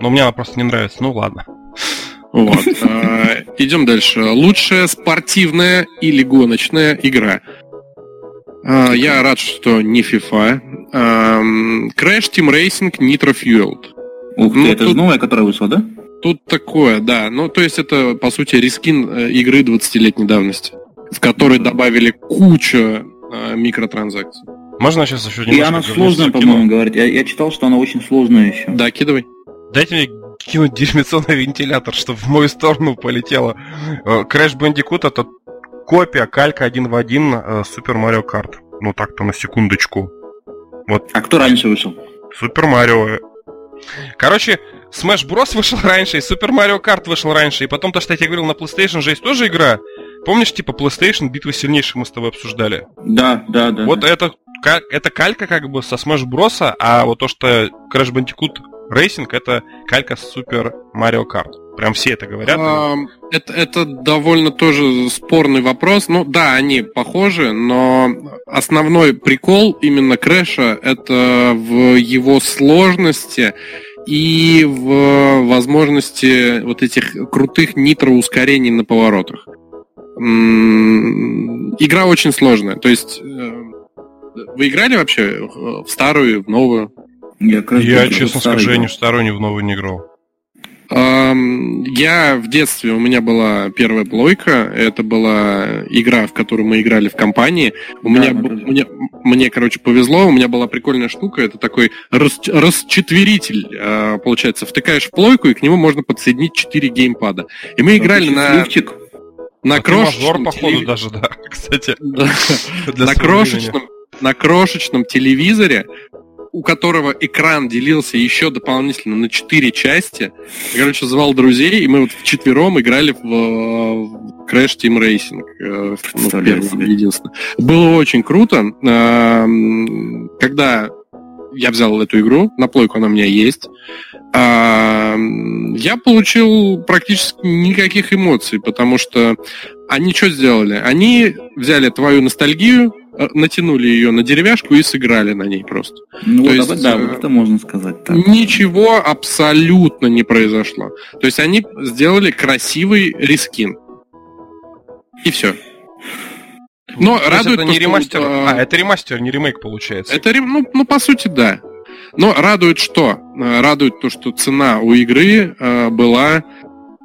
Но мне она просто не нравится. Ну ладно. Вот. А, идем дальше. Лучшая спортивная или гоночная игра. А, я рад, что не FIFA. Crash Team Racing Nitro Fueled. Ух ты, ну, это тут, новая, которая вышла, да? Тут такое, да. Ну, то есть это, по сути, рискин э, игры 20-летней давности, в которой добавили кучу э, микротранзакций. Можно сейчас еще немножко... И она сложная, по-моему, говорит. Я, я читал, что она очень сложная еще. Да, кидывай. Дайте мне кинуть дерьмецо на вентилятор, чтобы в мою сторону полетело. Э, Crash Bandicoot это копия, калька один в один Super Mario Kart. Ну так-то на секундочку. Вот. А кто раньше вышел? Super Mario. Короче, Smash Bros. вышел раньше, и Super Mario Kart вышел раньше, и потом то, что я тебе говорил, на PlayStation же есть тоже игра. Помнишь, типа PlayStation битвы сильнейших мы с тобой обсуждали? Да, да, да. Вот да. это как, это калька как бы со Smash Bros, а вот то, что Crash Bandicoot Racing, это калька с Super Mario Kart. Прям все это говорят. А, это, это довольно тоже спорный вопрос. Ну да, они похожи, но основной прикол именно Крэша это в его сложности и в возможности вот этих крутых нитроускорений на поворотах. Игра очень сложная. То есть э, вы играли вообще в старую, в новую? Я, я честно скажу, я ни в старую, ни в новую не играл. Я в детстве, у меня была первая плойка, это была игра, в которую мы играли в компании. У да, меня, мне, мне, короче, повезло, у меня была прикольная штука, это такой рас, расчетверитель, а, получается, втыкаешь в плойку, и к нему можно подсоединить 4 геймпада. И мы играли на... На а крошечном... походу, даже, да, кстати. На крошечном на крошечном телевизоре, у которого экран делился еще дополнительно на четыре части. Я, короче, звал друзей, и мы вот вчетвером играли в, в Crash Team Racing. Э, ну, первым, единственное. Было очень круто. Когда я взял эту игру, на плойку она у меня есть, я получил практически никаких эмоций, потому что они что сделали? Они взяли твою ностальгию, Э, натянули ее на деревяшку и сыграли на ней просто. Ну, То есть, да, вот это можно сказать. Так. Ничего абсолютно не произошло. То есть они сделали красивый рискин. И все. Но То радует это то, не что, ремастер. А, это ремастер, не ремейк получается. Это ну, ну по сути да. Но радует что? Э, радует то, что цена у игры э, была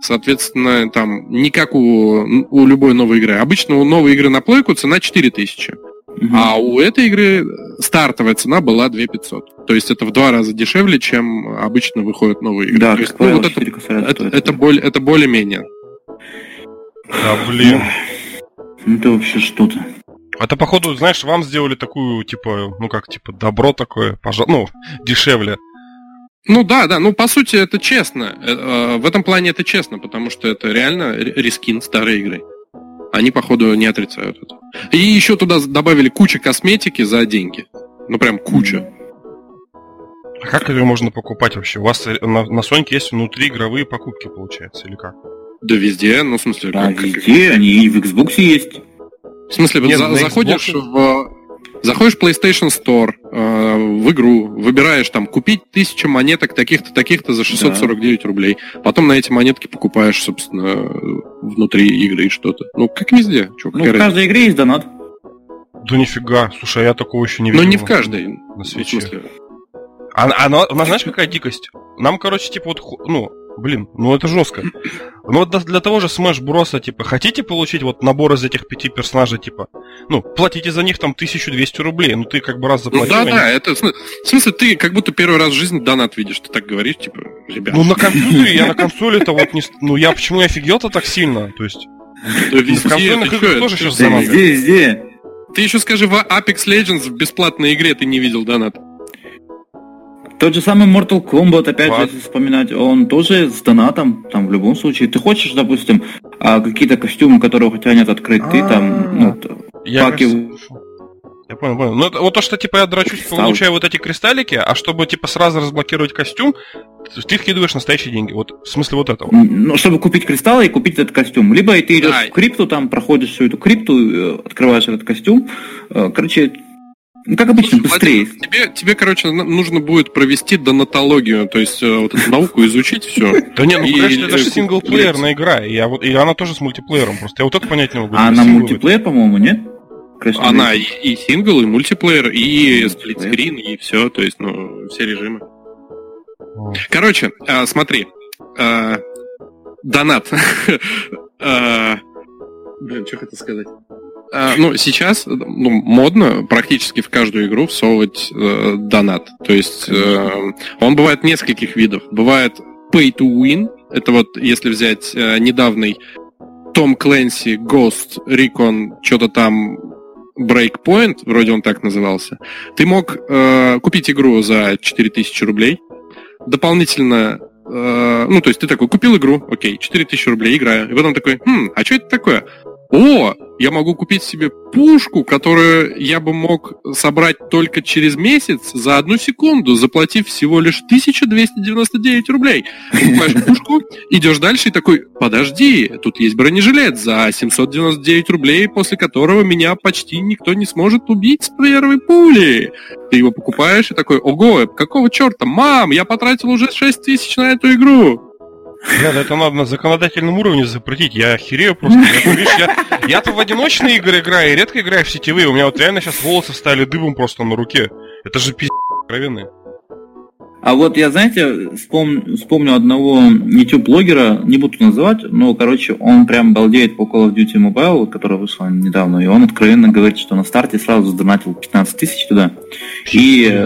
Соответственно, там не как у, у любой новой игры. Обычно у новой игры на плойку цена 4000. Угу. А у этой игры стартовая цена была 2500. То есть это в два раза дешевле, чем обычно выходят новые игры. Да, есть, ну, вот это, это, это, более, это более-менее. Да, блин. Это вообще что-то. Это, походу, знаешь, вам сделали такую, типа, ну как, типа, добро такое, пожалуй, ну, дешевле. Ну да, да, ну по сути это честно. Э, э, в этом плане это честно, потому что это реально рискин старой игры. Они, походу, не отрицают это. И еще туда добавили кучу косметики за деньги. Ну, прям куча. А как ее можно покупать вообще? У вас на, на Соньке есть внутри игровые покупки, получается, или как? Да везде, ну, в смысле... Да, как, везде, как... они и в Xbox есть. В смысле, Нет, за, заходишь Xbox... в... Заходишь в PlayStation Store, э, в игру, выбираешь там купить тысячу монеток таких-то, таких-то за 649 да. рублей. Потом на эти монетки покупаешь, собственно, внутри игры что-то. Ну, как везде. Чё, ну, в каждой разница? игре есть донат. Да нифига, слушай, я такого еще не видел. Но не в каждой. На свече. А, а, а, а знаешь, какая дикость? Нам, короче, типа вот, ну, Блин, ну это жестко. Ну вот для того же Smash Bros. типа, хотите получить вот набор из этих пяти персонажей, типа, ну, платите за них там 1200 рублей, ну ты как бы раз заплатил. Ну, да, да, это, в смысле, ты как будто первый раз в жизни донат видишь, ты так говоришь, типа, ребят. Ну на компьютере, я на консоли это вот не... Ну я почему я офигел-то так сильно, то есть... Везде, консольных игр тоже сейчас донат. Везде, везде. Ты еще скажи, в Apex Legends в бесплатной игре ты не видел донат. Тот же самый Mortal Kombat, опять What? же, если вспоминать, он тоже с донатом, там, в любом случае. Ты хочешь, допустим, а, какие-то костюмы, которые у тебя нет открыт, ты там, ну, я паки... Я понял, понял. Ну, вот то, что, типа, я драчусь, получаю вот эти кристаллики, а чтобы, типа, сразу разблокировать костюм, ты вкидываешь настоящие деньги. Вот, в смысле вот этого. Ну, чтобы купить кристаллы и купить этот костюм. Либо ты идешь да. в крипту, там, проходишь всю эту крипту, э, открываешь этот костюм. Э, короче, ну, как обычно, быстрее. Владимир, тебе, тебе, короче, нужно будет провести донатологию, то есть э, вот эту науку изучить все. Да не, ну, конечно, это же синглплеерная игра, и, она тоже с мультиплеером, просто я вот это понять не могу. А она мультиплеер, по-моему, нет? Она и, сингл, и мультиплеер, и сплитскрин, и все, то есть, ну, все режимы. Короче, э, смотри, э, донат. Блин, что хотел сказать? А, ну, сейчас ну, модно практически в каждую игру всовывать э, донат. То есть э, он бывает нескольких видов. Бывает pay to win. Это вот если взять э, недавний Том Кленси, Ghost, Recon, что-то там Breakpoint, вроде он так назывался. Ты мог э, купить игру за 4000 рублей. Дополнительно э, ну, то есть ты такой, купил игру, окей, 4000 рублей, играю. И потом такой, хм, а что это такое? О, я могу купить себе пушку, которую я бы мог собрать только через месяц за одну секунду, заплатив всего лишь 1299 рублей. Покупаешь пушку, идешь дальше и такой, подожди, тут есть бронежилет за 799 рублей, после которого меня почти никто не сможет убить с первой пули. Ты его покупаешь и такой, ого, какого черта, мам, я потратил уже 6 тысяч на эту игру. Ребята, это надо на законодательном уровне запретить. Я охерею просто. Я, видишь, я, я-то в одиночные игры играю, и редко играю в сетевые. У меня вот реально сейчас волосы стали дыбом просто на руке. Это же пиздец откровенные. А вот я, знаете, вспом... вспомню одного YouTube-блогера, не буду называть, но, короче, он прям балдеет по Call of Duty Mobile, которая вышла недавно, и он откровенно говорит, что на старте сразу задонатил 15 тысяч туда. И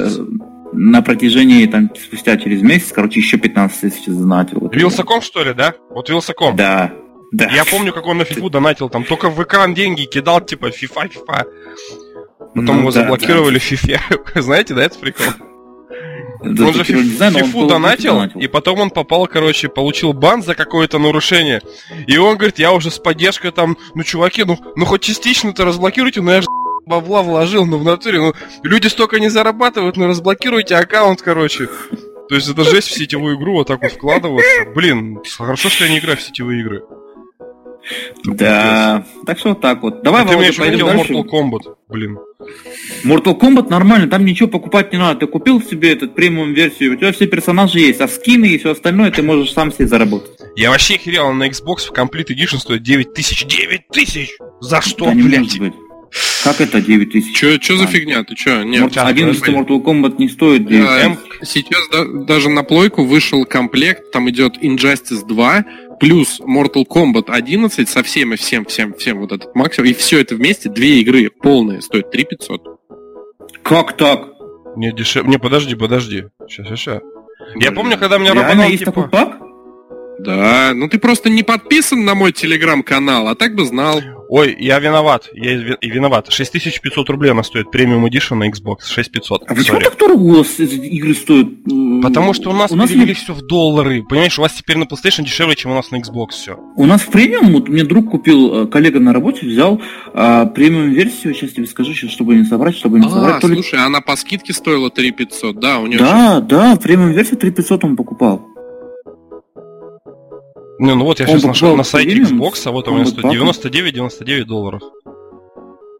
на протяжении, там, спустя через месяц, короче, еще 15 тысяч задонатил. Вилсаком, что ли, да? Вот Вилсаком. Да. Да. Я помню, как он на фифу донатил, там только в экран деньги кидал, типа, фифа, фифа. Потом ну, его да, заблокировали да. в фифе. Знаете, да, это прикол? Да, он же фиф, знаю, фифу он донатил, донатил, и потом он попал, короче, получил бан за какое-то нарушение. И он говорит, я уже с поддержкой там, ну, чуваки, ну, ну хоть частично-то разблокируйте, но я же бабла вложил, ну в натуре, ну люди столько не зарабатывают, ну разблокируйте аккаунт, короче. То есть это жесть в сетевую игру вот так вот вкладываться. Блин, хорошо, что я не играю в сетевые игры. Да, так что вот так вот. Давай, а Володя, ты пойдем дальше. Mortal Kombat, блин. Mortal Kombat нормально, там ничего покупать не надо. Ты купил себе этот премиум версию, у тебя все персонажи есть, а скины и все остальное ты можешь сам себе заработать. Я вообще херел, на Xbox в Complete Edition стоит 9 тысяч. 9 тысяч! За что, да, блядь? Как это 9 тысяч? Че, за фигня? Ты че? Нет, 11 Mortal Kombat не стоит 9 а, Сейчас да, даже на плойку вышел комплект, там идет Injustice 2, плюс Mortal Kombat 11 со всем и всем, всем, всем вот этот максимум. И все это вместе, две игры полные, стоят 3 500. Как так? Не, дешев... Не, подожди, подожди. Сейчас, сейчас, сейчас. Я помню, когда меня Робанал, есть типа... такой пак? Да, ну ты просто не подписан на мой телеграм-канал, а так бы знал. Ой, я виноват, я и виноват. 6500 рублей она стоит, премиум Edition на Xbox, 6500. А почему так дорого у вас игры стоят? Потому что у нас, у нас перевели все в доллары. Понимаешь, у вас теперь на PlayStation дешевле, чем у нас на Xbox все. У нас в премиум, вот мне друг купил, э, коллега на работе взял а, премиум-версию, сейчас тебе скажу, сейчас, чтобы не собрать, чтобы не а, собрать. слушай, она по скидке стоила 3500, да, у нее... Да, сейчас... да, премиум-версию 3500 он покупал. Не, ну вот я он сейчас нашел на сайте Xbox, а вот у меня стоит 99-99 долларов.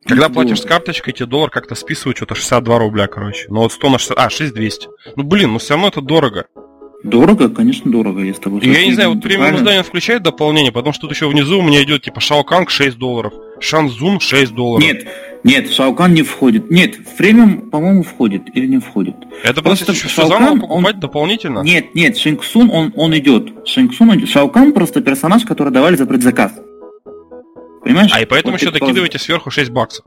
Когда платишь с карточкой, тебе доллар как-то списывают что-то 62 рубля, короче. Ну вот 100 на 60... А, 6200. Ну, блин, ну все равно это дорого. Дорого, конечно, дорого, я с тобой Я не знаю, вот премиум издание включает дополнение, потому что тут еще внизу у меня идет типа Шаоканг 6 долларов, Шанзун 6 долларов. Нет, нет, Шаокан не входит. Нет, в премиум, по-моему, входит или не входит. Это просто еще все заново покупать он... дополнительно? Нет, нет, Шинксун, он, он идет. Шинксун идет. Шаокан просто персонаж, который давали за предзаказ. Понимаешь? А и поэтому вот еще докидываете сверху 6 баксов.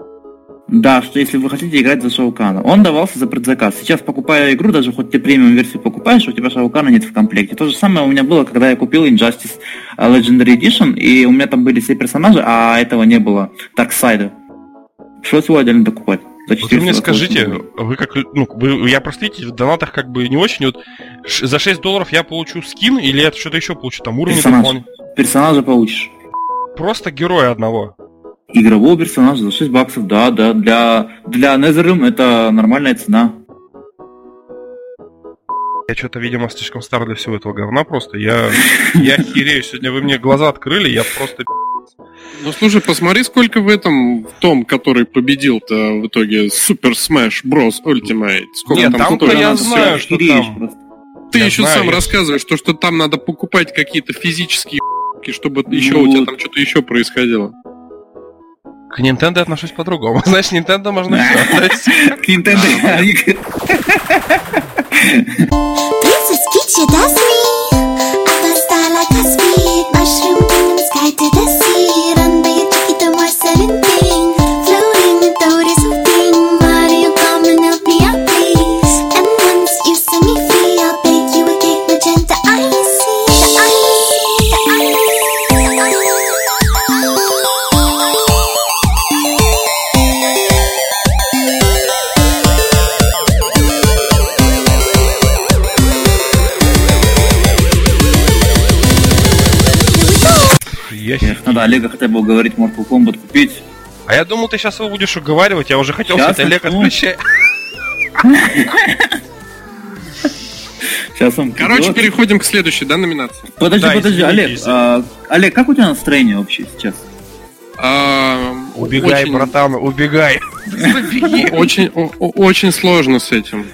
Да, что если вы хотите играть за Шаукана. Он давался за предзаказ. Сейчас, покупая игру, даже хоть ты премиум версию покупаешь, у тебя Шаукана нет в комплекте. То же самое у меня было, когда я купил Injustice Legendary Edition, и у меня там были все персонажи, а этого не было. Дарксайда. Что его отдельно докупать? За вот вы мне скажите, вы как, ну, вы, я просто видите, в донатах как бы не очень, вот за 6 долларов я получу скин или это что-то еще получу, там уровень Персонаж. Персонажа получишь. Просто героя одного игрового персонажа за 6 баксов, да, да, для, для Netherrealm это нормальная цена. Я что-то, видимо, слишком стар для всего этого говна просто. Я, я херею. Сегодня вы мне глаза открыли, я просто... Ну слушай, посмотри, сколько в этом, в том, который победил-то в итоге Super Smash Bros. Ultimate. Сколько Нет, там, там я знаю, что там... Просто. Ты я еще знаю, сам я... рассказываешь, что, что там надо покупать какие-то физические чтобы ну... еще у тебя там что-то еще происходило. К Nintendo отношусь по-другому. Знаешь, Nintendo можно все К Nintendo. Олега хотя бы уговорить Mortal Kombat купить. А я думал, ты сейчас его будешь уговаривать, я уже хотел сейчас сказать, Олег, отключай. Сейчас он Короче, придет. переходим к следующей, да, номинации? Подожди, да, подожди, Олег. А, Олег, как у тебя настроение вообще сейчас? А, убегай, очень... братан, убегай. Очень, очень сложно с этим.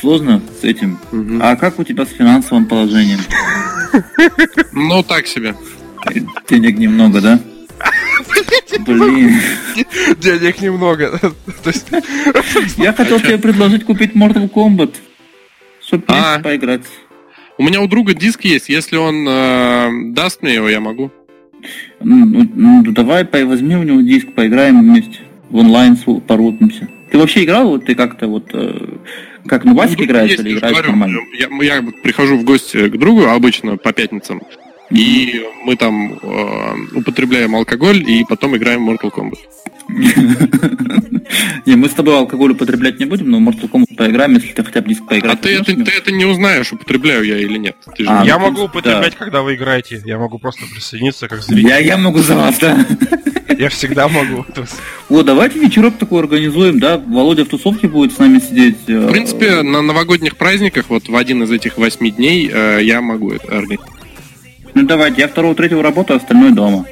Сложно с этим? А как у тебя с финансовым положением? Ну, так себе. Денег немного, да? Блин. Денег немного. Я хотел тебе предложить купить Mortal Kombat, чтобы а. поиграть. У меня у друга диск есть, если он э, даст мне его, я могу. Ну, ну, ну давай возьми у него диск, поиграем вместе в онлайн порутимся. Ты вообще играл, вот ты как-то вот э, как ну Васик играешь или играешь говорю, нормально? Я, я прихожу в гости к другу обычно по пятницам. И мы там э, употребляем алкоголь и потом играем в Mortal Kombat. Не, мы с тобой алкоголь употреблять не будем, но Mortal Kombat поиграем, если ты хотя бы диск поиграешь. А ты это, ты это не узнаешь, употребляю я или нет. А, я ну, могу употреблять, да. когда вы играете. Я могу просто присоединиться как зритель. Я, я могу за вас, да. Я всегда могу. О, давайте вечерок такой организуем, да? Володя в тусовке будет с нами сидеть. Э, в принципе, на новогодних праздниках, вот в один из этих восьми дней, э, я могу это организовать. Ну давайте, я второго, третьего работаю, остальное дома.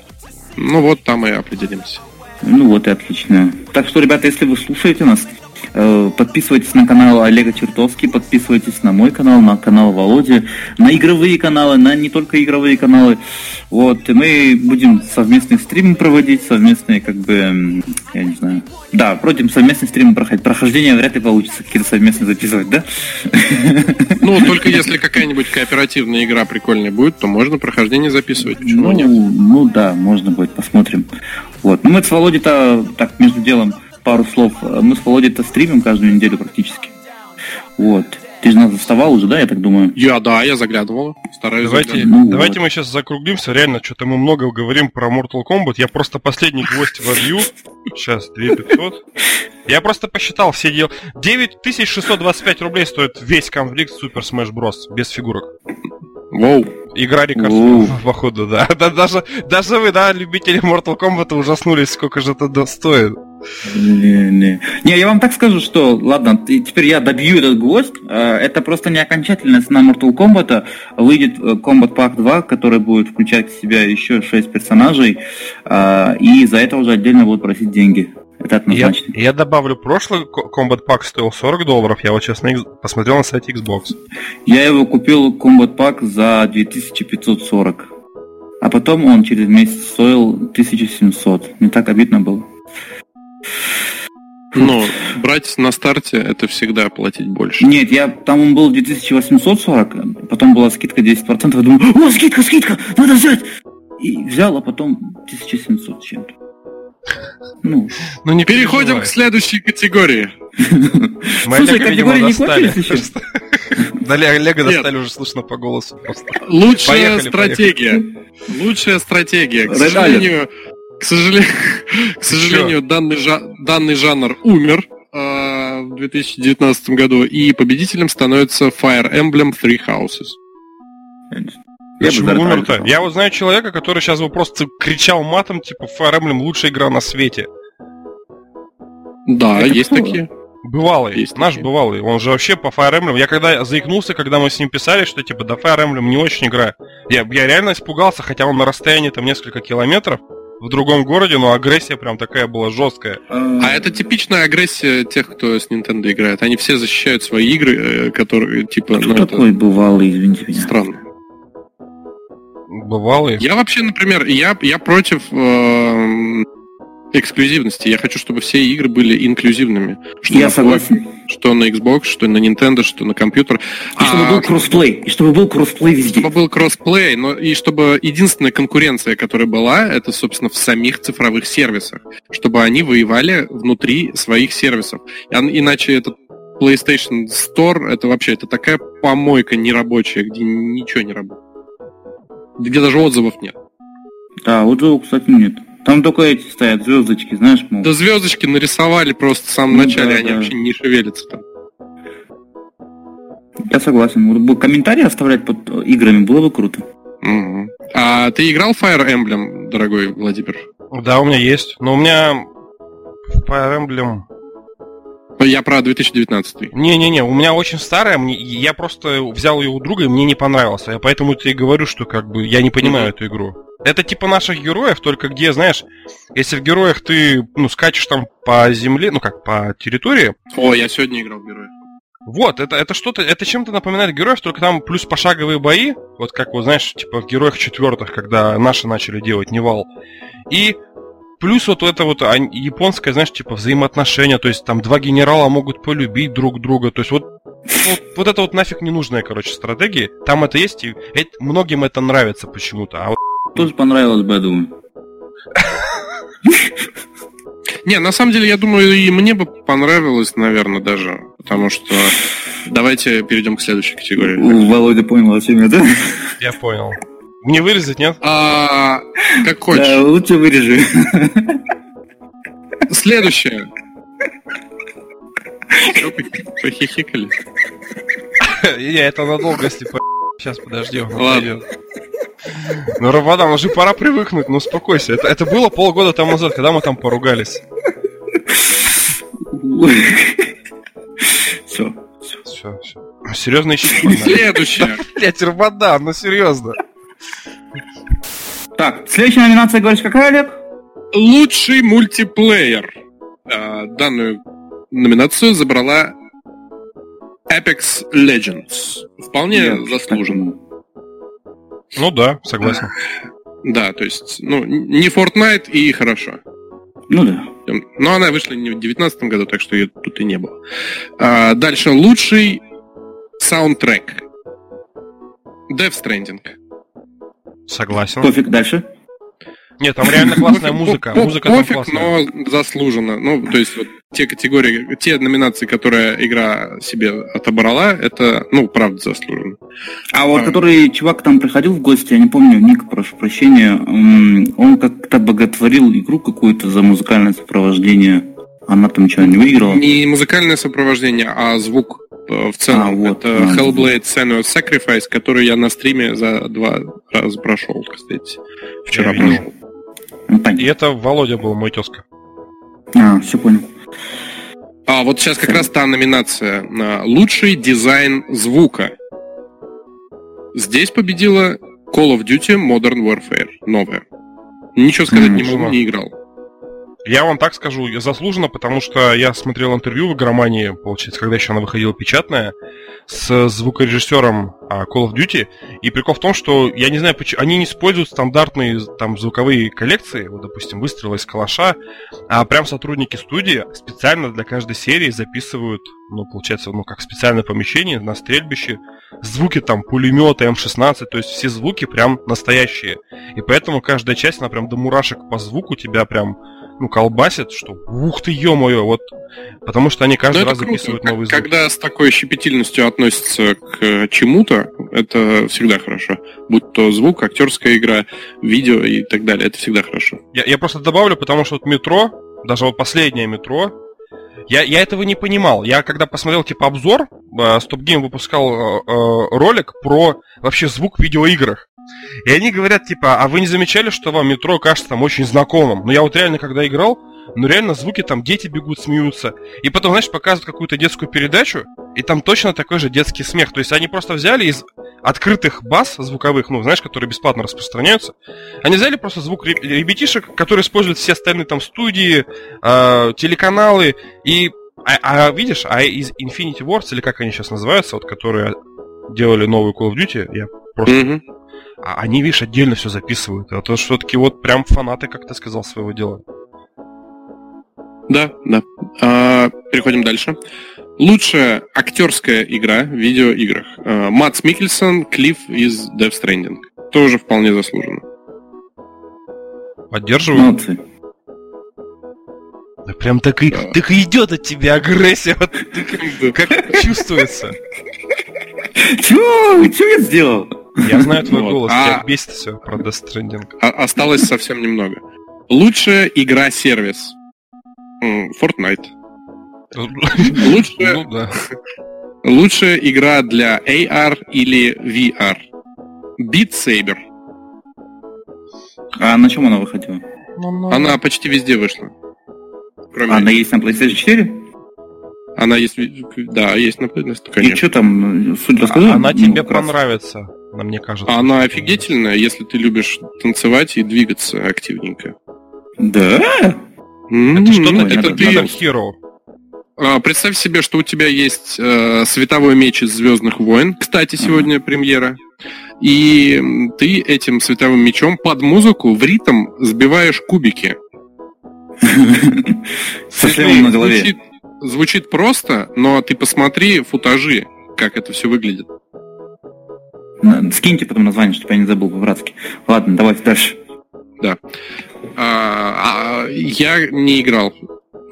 Ну вот там и определимся. Ну вот и отлично. Так что, ребята, если вы слушаете нас, подписывайтесь на канал Олега Чертовский, подписывайтесь на мой канал, на канал Володи, на игровые каналы, на не только игровые каналы. Вот, и мы будем совместные стримы проводить, совместные, как бы, я не знаю. Да, против совместные стримы проходить. Прохождение вряд ли получится какие-то совместные записывать, да? Ну, только если какая-нибудь кооперативная игра прикольная будет, то можно прохождение записывать. Почему ну, нет? Ну да, можно будет, посмотрим. Вот. Ну мы с Володей-то так между делом пару слов. Мы с Володей-то стримим каждую неделю практически. Вот. Ты же нас заставал уже, да, я так думаю? Я, да, я заглядывал. Стараюсь давайте, ну, давайте вот. мы сейчас закруглимся. Реально, что-то мы много говорим про Mortal Kombat. Я просто последний гвоздь вобью. Сейчас, 2500. Я просто посчитал все дела. 9625 рублей стоит весь конфликт Super Smash Bros. без фигурок. Воу. Игра рекорд, походу, да. да. Даже, даже вы, да, любители Mortal Kombat ужаснулись, сколько же это стоит. Не, не. не, я вам так скажу, что, ладно, теперь я добью этот гвоздь. Э, это просто не окончательная цена Mortal Kombat. Выйдет э, Combat Pack 2, который будет включать в себя еще 6 персонажей. Э, и за это уже отдельно будут просить деньги. Это Я, однозначно. я добавлю, прошлый Combat Pack стоил 40 долларов, я вот сейчас на X- посмотрел на сайте Xbox. Я его купил Combat Pack за 2540. А потом он через месяц стоил 1700. Мне так обидно было. Но брать на старте это всегда платить больше. Нет, я там он был 2840, потом была скидка 10%, я думаю, о, скидка, скидка, надо взять! И взял, а потом 1700 с чем-то. Ну, Ну не Переходим к следующей категории. Мы Слушай, категории не кончились еще? Да, Олега- достали уже слышно по голосу просто. Лучшая стратегия. Лучшая стратегия. К сожалению, к сожалению, к сожалению, данный, жа- данный жанр умер э, в 2019 году, и победителем становится Fire Emblem Three Houses. я Почему умер-то? Я вот знаю человека, который сейчас бы просто кричал матом, типа, Fire Emblem лучшая игра на свете. Да, Это есть кто? такие. Бывалый, Есть наш такие. бывалый, он же вообще по Fire Emblem, я когда заикнулся, когда мы с ним писали, что типа, да Fire Emblem не очень игра, я, я реально испугался, хотя он на расстоянии там несколько километров, в другом городе, но агрессия прям такая была жесткая. А это типичная агрессия тех, кто с Nintendo играет. Они все защищают свои игры, э, которые, типа, Кто ну, это такой бывалый, извините меня? странно. Бывалый. Я вообще, например, я, я против эм, эксклюзивности. Я хочу, чтобы все игры были инклюзивными. Что Я на согласен. плойке, Что на Xbox, что на Nintendo, что на компьютер. И чтобы А, был кроссплей. И чтобы был кроссплей везде. чтобы был кроссплей, но и чтобы единственная конкуренция, которая была, это, собственно, в самих цифровых сервисах. Чтобы они воевали внутри своих сервисов. Иначе этот PlayStation Store, это вообще это такая помойка нерабочая, где ничего не работает. Где даже отзывов нет. Да, отзывов, кстати, нет. Там только эти стоят, звездочки, знаешь, мол. Да звездочки нарисовали просто в самом Ну начале, да, они да. вообще не шевелятся там. Я согласен. Вот бы комментарии оставлять под играми было бы круто. Мгм. А ты играл в Fire Emblem, дорогой Владимир? Да, у меня есть, но у меня Fire Emblem... Я про 2019. Не-не-не, у меня очень старая, мне, я просто взял ее у друга, и мне не понравился. Я поэтому тебе и говорю, что как бы я не понимаю Мгм. эту игру. Это типа наших героев, только где, знаешь, если в героях ты, ну, скачешь там по земле, ну как, по территории, О, я сегодня играл в Героев. вот, это, это что-то, это чем-то напоминает героев, только там плюс пошаговые бои, вот как, вот знаешь, типа в героях четвертых, когда наши начали делать Nival. И плюс вот это вот японское, знаешь, типа взаимоотношения, то есть там два генерала могут полюбить друг друга, то есть вот вот, вот это вот нафиг ненужная, короче, стратегия. Там это есть, и эт- многим это нравится почему-то. А вот Тоже понравилось бы, я думаю. Не, на самом деле, я думаю, и мне бы понравилось, наверное, даже. Потому что... Давайте перейдем к следующей категории. Володя понял, о чем я, да? я понял. Мне вырезать, нет? А, как хочешь. Да, лучше вырежи. Следующее. Похи- Похихикали? Я это надолго, если по... Сейчас, подожди, он Ладно. Ну, Равадан, уже пора привыкнуть, ну успокойся. Это, это было полгода тому назад, когда мы там поругались. Все. Все, все. Серьезно ищи. погнали. Следующее. Блять, Равадан, ну серьезно. Так, следующая номинация, говоришь, какая, Олег? Лучший мультиплеер. А, Данную номинацию забрала Apex Legends. Вполне Я заслуженно. Ну да, согласен. Да, то есть, ну, не Fortnite и хорошо. Ну да. Но она вышла не в 2019 году, так что ее тут и не было. А, дальше лучший саундтрек. Death Stranding. Согласен. Пофиг, дальше. Нет, там реально классная музыка. Музыка там пофиг, классная. но заслуженно. Ну, то есть вот те категории, те номинации, которые игра себе отобрала, это, ну, правда, заслуженно. А вот который чувак там приходил в гости, я не помню, Ник, прошу прощения, он как-то боготворил игру какую-то за музыкальное сопровождение. Она там что, не выиграла? Не музыкальное сопровождение, а звук э, в целом. А, вот, это да. Hellblade Senua's Sacrifice, который я на стриме за два раза прошел, кстати. Вчера Я видел. прошел. Ну, И это Володя был, мой тезка. А, все понял. А вот сейчас как раз та номинация на лучший дизайн звука. Здесь победила Call of Duty Modern Warfare, новая. Ничего сказать М, не могу, не играл. Я вам так скажу, заслуженно, потому что я смотрел интервью в игромании, получается, когда еще она выходила печатная, с звукорежиссером а, Call of Duty. И прикол в том, что я не знаю, почему они не используют стандартные там звуковые коллекции, вот, допустим, выстрелы из калаша, а прям сотрудники студии специально для каждой серии записывают, ну, получается, ну, как специальное помещение на стрельбище, звуки там пулемета М16, то есть все звуки прям настоящие. И поэтому каждая часть, она прям до мурашек по звуку тебя прям ну, колбасит, что ух ты, ё-моё, вот, потому что они каждый ну, раз круто. записывают новый звук. Когда с такой щепетильностью относятся к чему-то, это всегда хорошо. Будь то звук, актерская игра, видео и так далее, это всегда хорошо. Я, я просто добавлю, потому что вот метро, даже вот последнее метро, я, я этого не понимал. Я когда посмотрел типа обзор, Stop э, Game выпускал э, э, ролик про вообще звук в видеоиграх. И они говорят, типа, а вы не замечали, что вам метро кажется там очень знакомым? Ну я вот реально, когда играл, ну реально звуки там дети бегут, смеются. И потом, знаешь, показывают какую-то детскую передачу, и там точно такой же детский смех. То есть они просто взяли из открытых баз звуковых, ну, знаешь, которые бесплатно распространяются, они взяли просто звук ребятишек, которые используют все остальные там студии, э, телеканалы, и а, а видишь, а из Infinity Wars, или как они сейчас называются, вот которые делали новую Call of Duty, я просто mm-hmm а они, видишь, отдельно все записывают. А то все-таки вот прям фанаты, как ты сказал, своего дела. Да, да. А, переходим дальше. Лучшая актерская игра в видеоиграх. А, Матс Микельсон, Клифф из Death Stranding. Тоже вполне заслуженно. Поддерживаю. Молодцы. Да прям так и, да. так и идет от тебя агрессия. Вот, как чувствуется. Чего? Чего я сделал? Я знаю твой голос, а... тебя бесит все про Death Stranding. А осталось совсем немного. Лучшая игра-сервис. Fortnite. Лучшая... Ну, да. Лучшая игра для AR или VR. Beat Saber. А на чем она выходила? Она почти везде вышла. Кроме... Она есть на PlayStation 4? Она есть, да, есть на PlayStation, конечно. И что там, суть рассказала? Она ну, тебе понравится мне кажется. Она офигительная, если ты любишь танцевать и двигаться активненько. Да? Mm-hmm. Это что-то, это ты... Hero. А, представь себе, что у тебя есть э, световой меч из Звездных войн. Кстати, сегодня uh-huh. премьера. И ты этим световым мечом под музыку в ритм сбиваешь кубики. Со шлемом на голове. Звучит, звучит просто, но ты посмотри футажи, как это все выглядит. Скиньте потом название, чтобы я не забыл по-братски. Ладно, давайте дальше. Да. А, а, я не играл.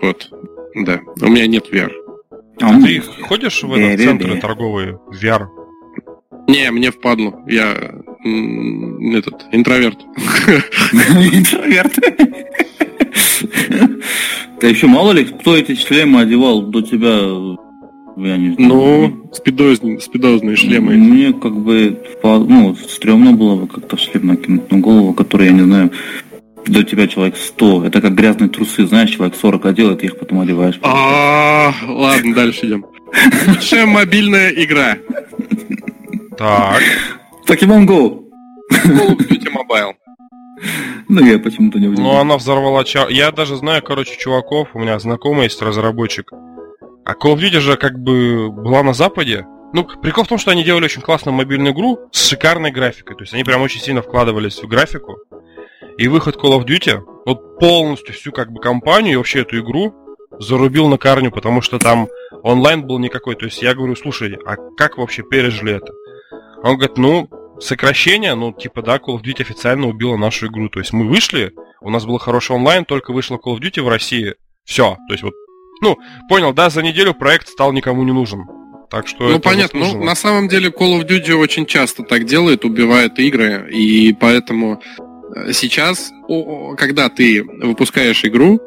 Вот. Да. У меня нет VR. А, а ты ходишь в этот центры торговые VR? Не, мне впадло. Я этот интроверт. Интроверт. Да еще мало ли, кто эти шлемы одевал до тебя я не знаю. Ну, спидозные, спидозные шлемы. Мне как бы, ну, стрёмно было бы как-то шлем накинуть на голову, который, я не знаю, до тебя человек 100. Это как грязные трусы, знаешь, человек 40 одел, и ты их потом одеваешь. А, ладно, дальше идем. Лучшая мобильная игра. Так. Pokemon Go. Call of Duty Mobile. Ну, я почему-то не удивлен. Ну, она взорвала... Я даже знаю, короче, чуваков, у меня знакомый есть разработчик, а Call of Duty же как бы была на Западе. Ну, прикол в том, что они делали очень классную мобильную игру с шикарной графикой. То есть они прям очень сильно вкладывались в графику. И выход Call of Duty, вот полностью всю как бы компанию и вообще эту игру зарубил на корню, потому что там онлайн был никакой. То есть я говорю, слушай, а как вообще пережили это? Он говорит, ну, сокращение, ну, типа, да, Call of Duty официально убила нашу игру. То есть мы вышли, у нас был хороший онлайн, только вышла Call of Duty в России. Все. То есть вот ну, понял, да, за неделю проект стал никому не нужен. Так что ну понятно, ну на самом деле Call of Duty очень часто так делает, убивает игры, и поэтому э, сейчас, когда ты выпускаешь игру,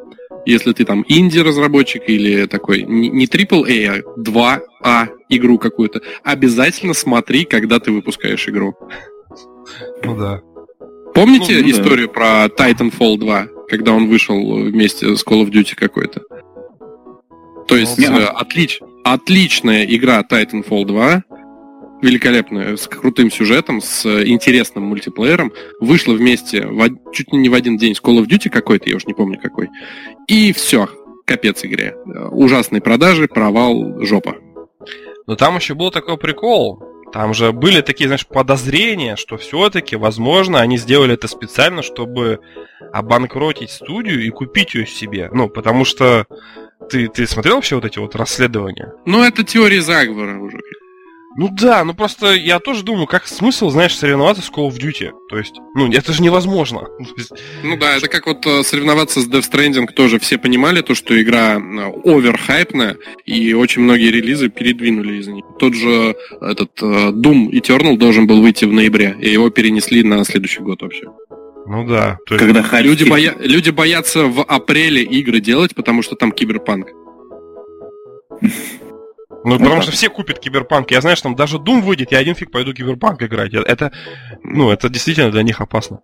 если ты там инди-разработчик или такой не AAA, а 2А а игру какую-то, обязательно смотри, когда ты выпускаешь игру. Ну да. Помните ну, ну, историю да. про Titanfall 2, когда он вышел вместе с Call of Duty какой-то? То есть э, отлич, отличная игра Titanfall 2, великолепная, с крутым сюжетом, с интересным мультиплеером, вышла вместе в, чуть ли не в один день с Call of Duty какой-то, я уж не помню какой. И все, капец игре. Ужасные продажи, провал, жопа. Но там еще был такой прикол. Там же были такие, знаешь, подозрения, что все-таки, возможно, они сделали это специально, чтобы обанкротить студию и купить ее себе. Ну, потому что ты, ты смотрел вообще вот эти вот расследования? Ну, это теория заговора уже. Ну да, ну просто я тоже думаю, как смысл, знаешь, соревноваться с Call of Duty? То есть, ну, это же невозможно. Ну да, это как вот э, соревноваться с Death Stranding тоже все понимали, то, что игра оверхайпная, и очень многие релизы передвинули из них. Тот же этот э, Doom Eternal должен был выйти в ноябре, и его перенесли на следующий год вообще. Ну да. То есть... Когда хайп люди, боя... люди боятся в апреле игры делать, потому что там киберпанк. Ну, потому что все купят киберпанк. Я знаю, что там даже Doom выйдет, я один фиг пойду киберпанк играть. Это, ну, это действительно для них опасно.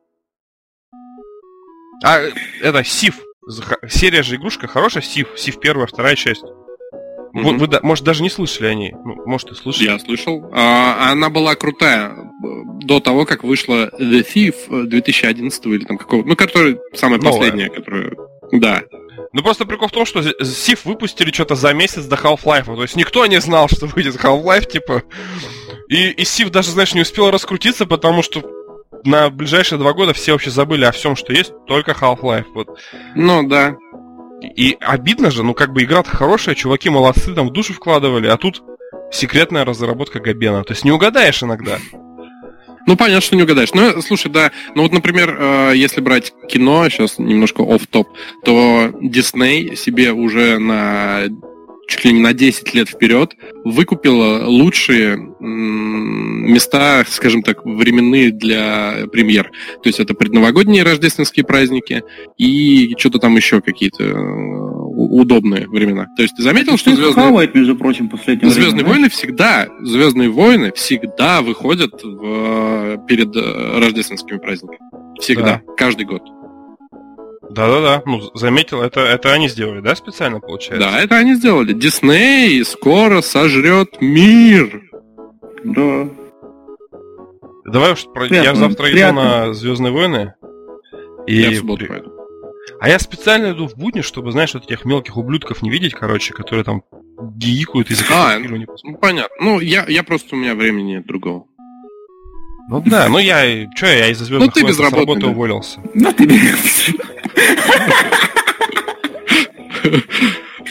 А, это Сив. Серия же игрушка хорошая, Сив. Сив первая, вторая часть. Mm-hmm. Вы, вы, может, даже не слышали о ней. Ну, может, и слышали. Я слышал. А, она была крутая до того, как вышла The Thief 2011 или там какого Ну, которая самая Новая. последняя, которая... Да. Ну просто прикол в том, что Сив выпустили что-то за месяц до Half-Life. То есть никто не знал, что выйдет Half-Life, типа. И, и Сив даже, знаешь, не успел раскрутиться, потому что на ближайшие два года все вообще забыли о всем, что есть, только Half-Life. Вот. Ну да. И обидно же, ну как бы игра-то хорошая, чуваки молодцы, там в душу вкладывали, а тут секретная разработка Габена. То есть не угадаешь иногда. Ну, понятно, что не угадаешь. Ну, слушай, да, ну вот, например, э, если брать кино, сейчас немножко оф топ то Дисней себе уже на чуть ли не на 10 лет вперед выкупила лучшие места, скажем так, временные для премьер. То есть это предновогодние рождественские праздники и что-то там еще какие-то э, удобные времена. То есть ты заметил, что Звездные... Хавает, между прочим, последнее Звездные время, войны всегда, Звездные войны всегда выходят в... перед э, рождественскими праздниками. Всегда, да. каждый год. Да-да-да, ну, заметил, это, это они сделали, да, специально, получается? Да, это они сделали. Дисней скоро сожрет мир. Да. Давай уж, про... я завтра приятно. иду на Звездные войны. И... Я в субботу пойду. А я специально иду в будни, чтобы, знаешь, вот этих мелких ублюдков не видеть, короче, которые там гикают из-за а, ну, не ну, понятно. Ну, я, я просто, у меня времени нет другого. Ну да, ну я, что я из-за звездных ну, ты без работы, да. уволился. Ну ты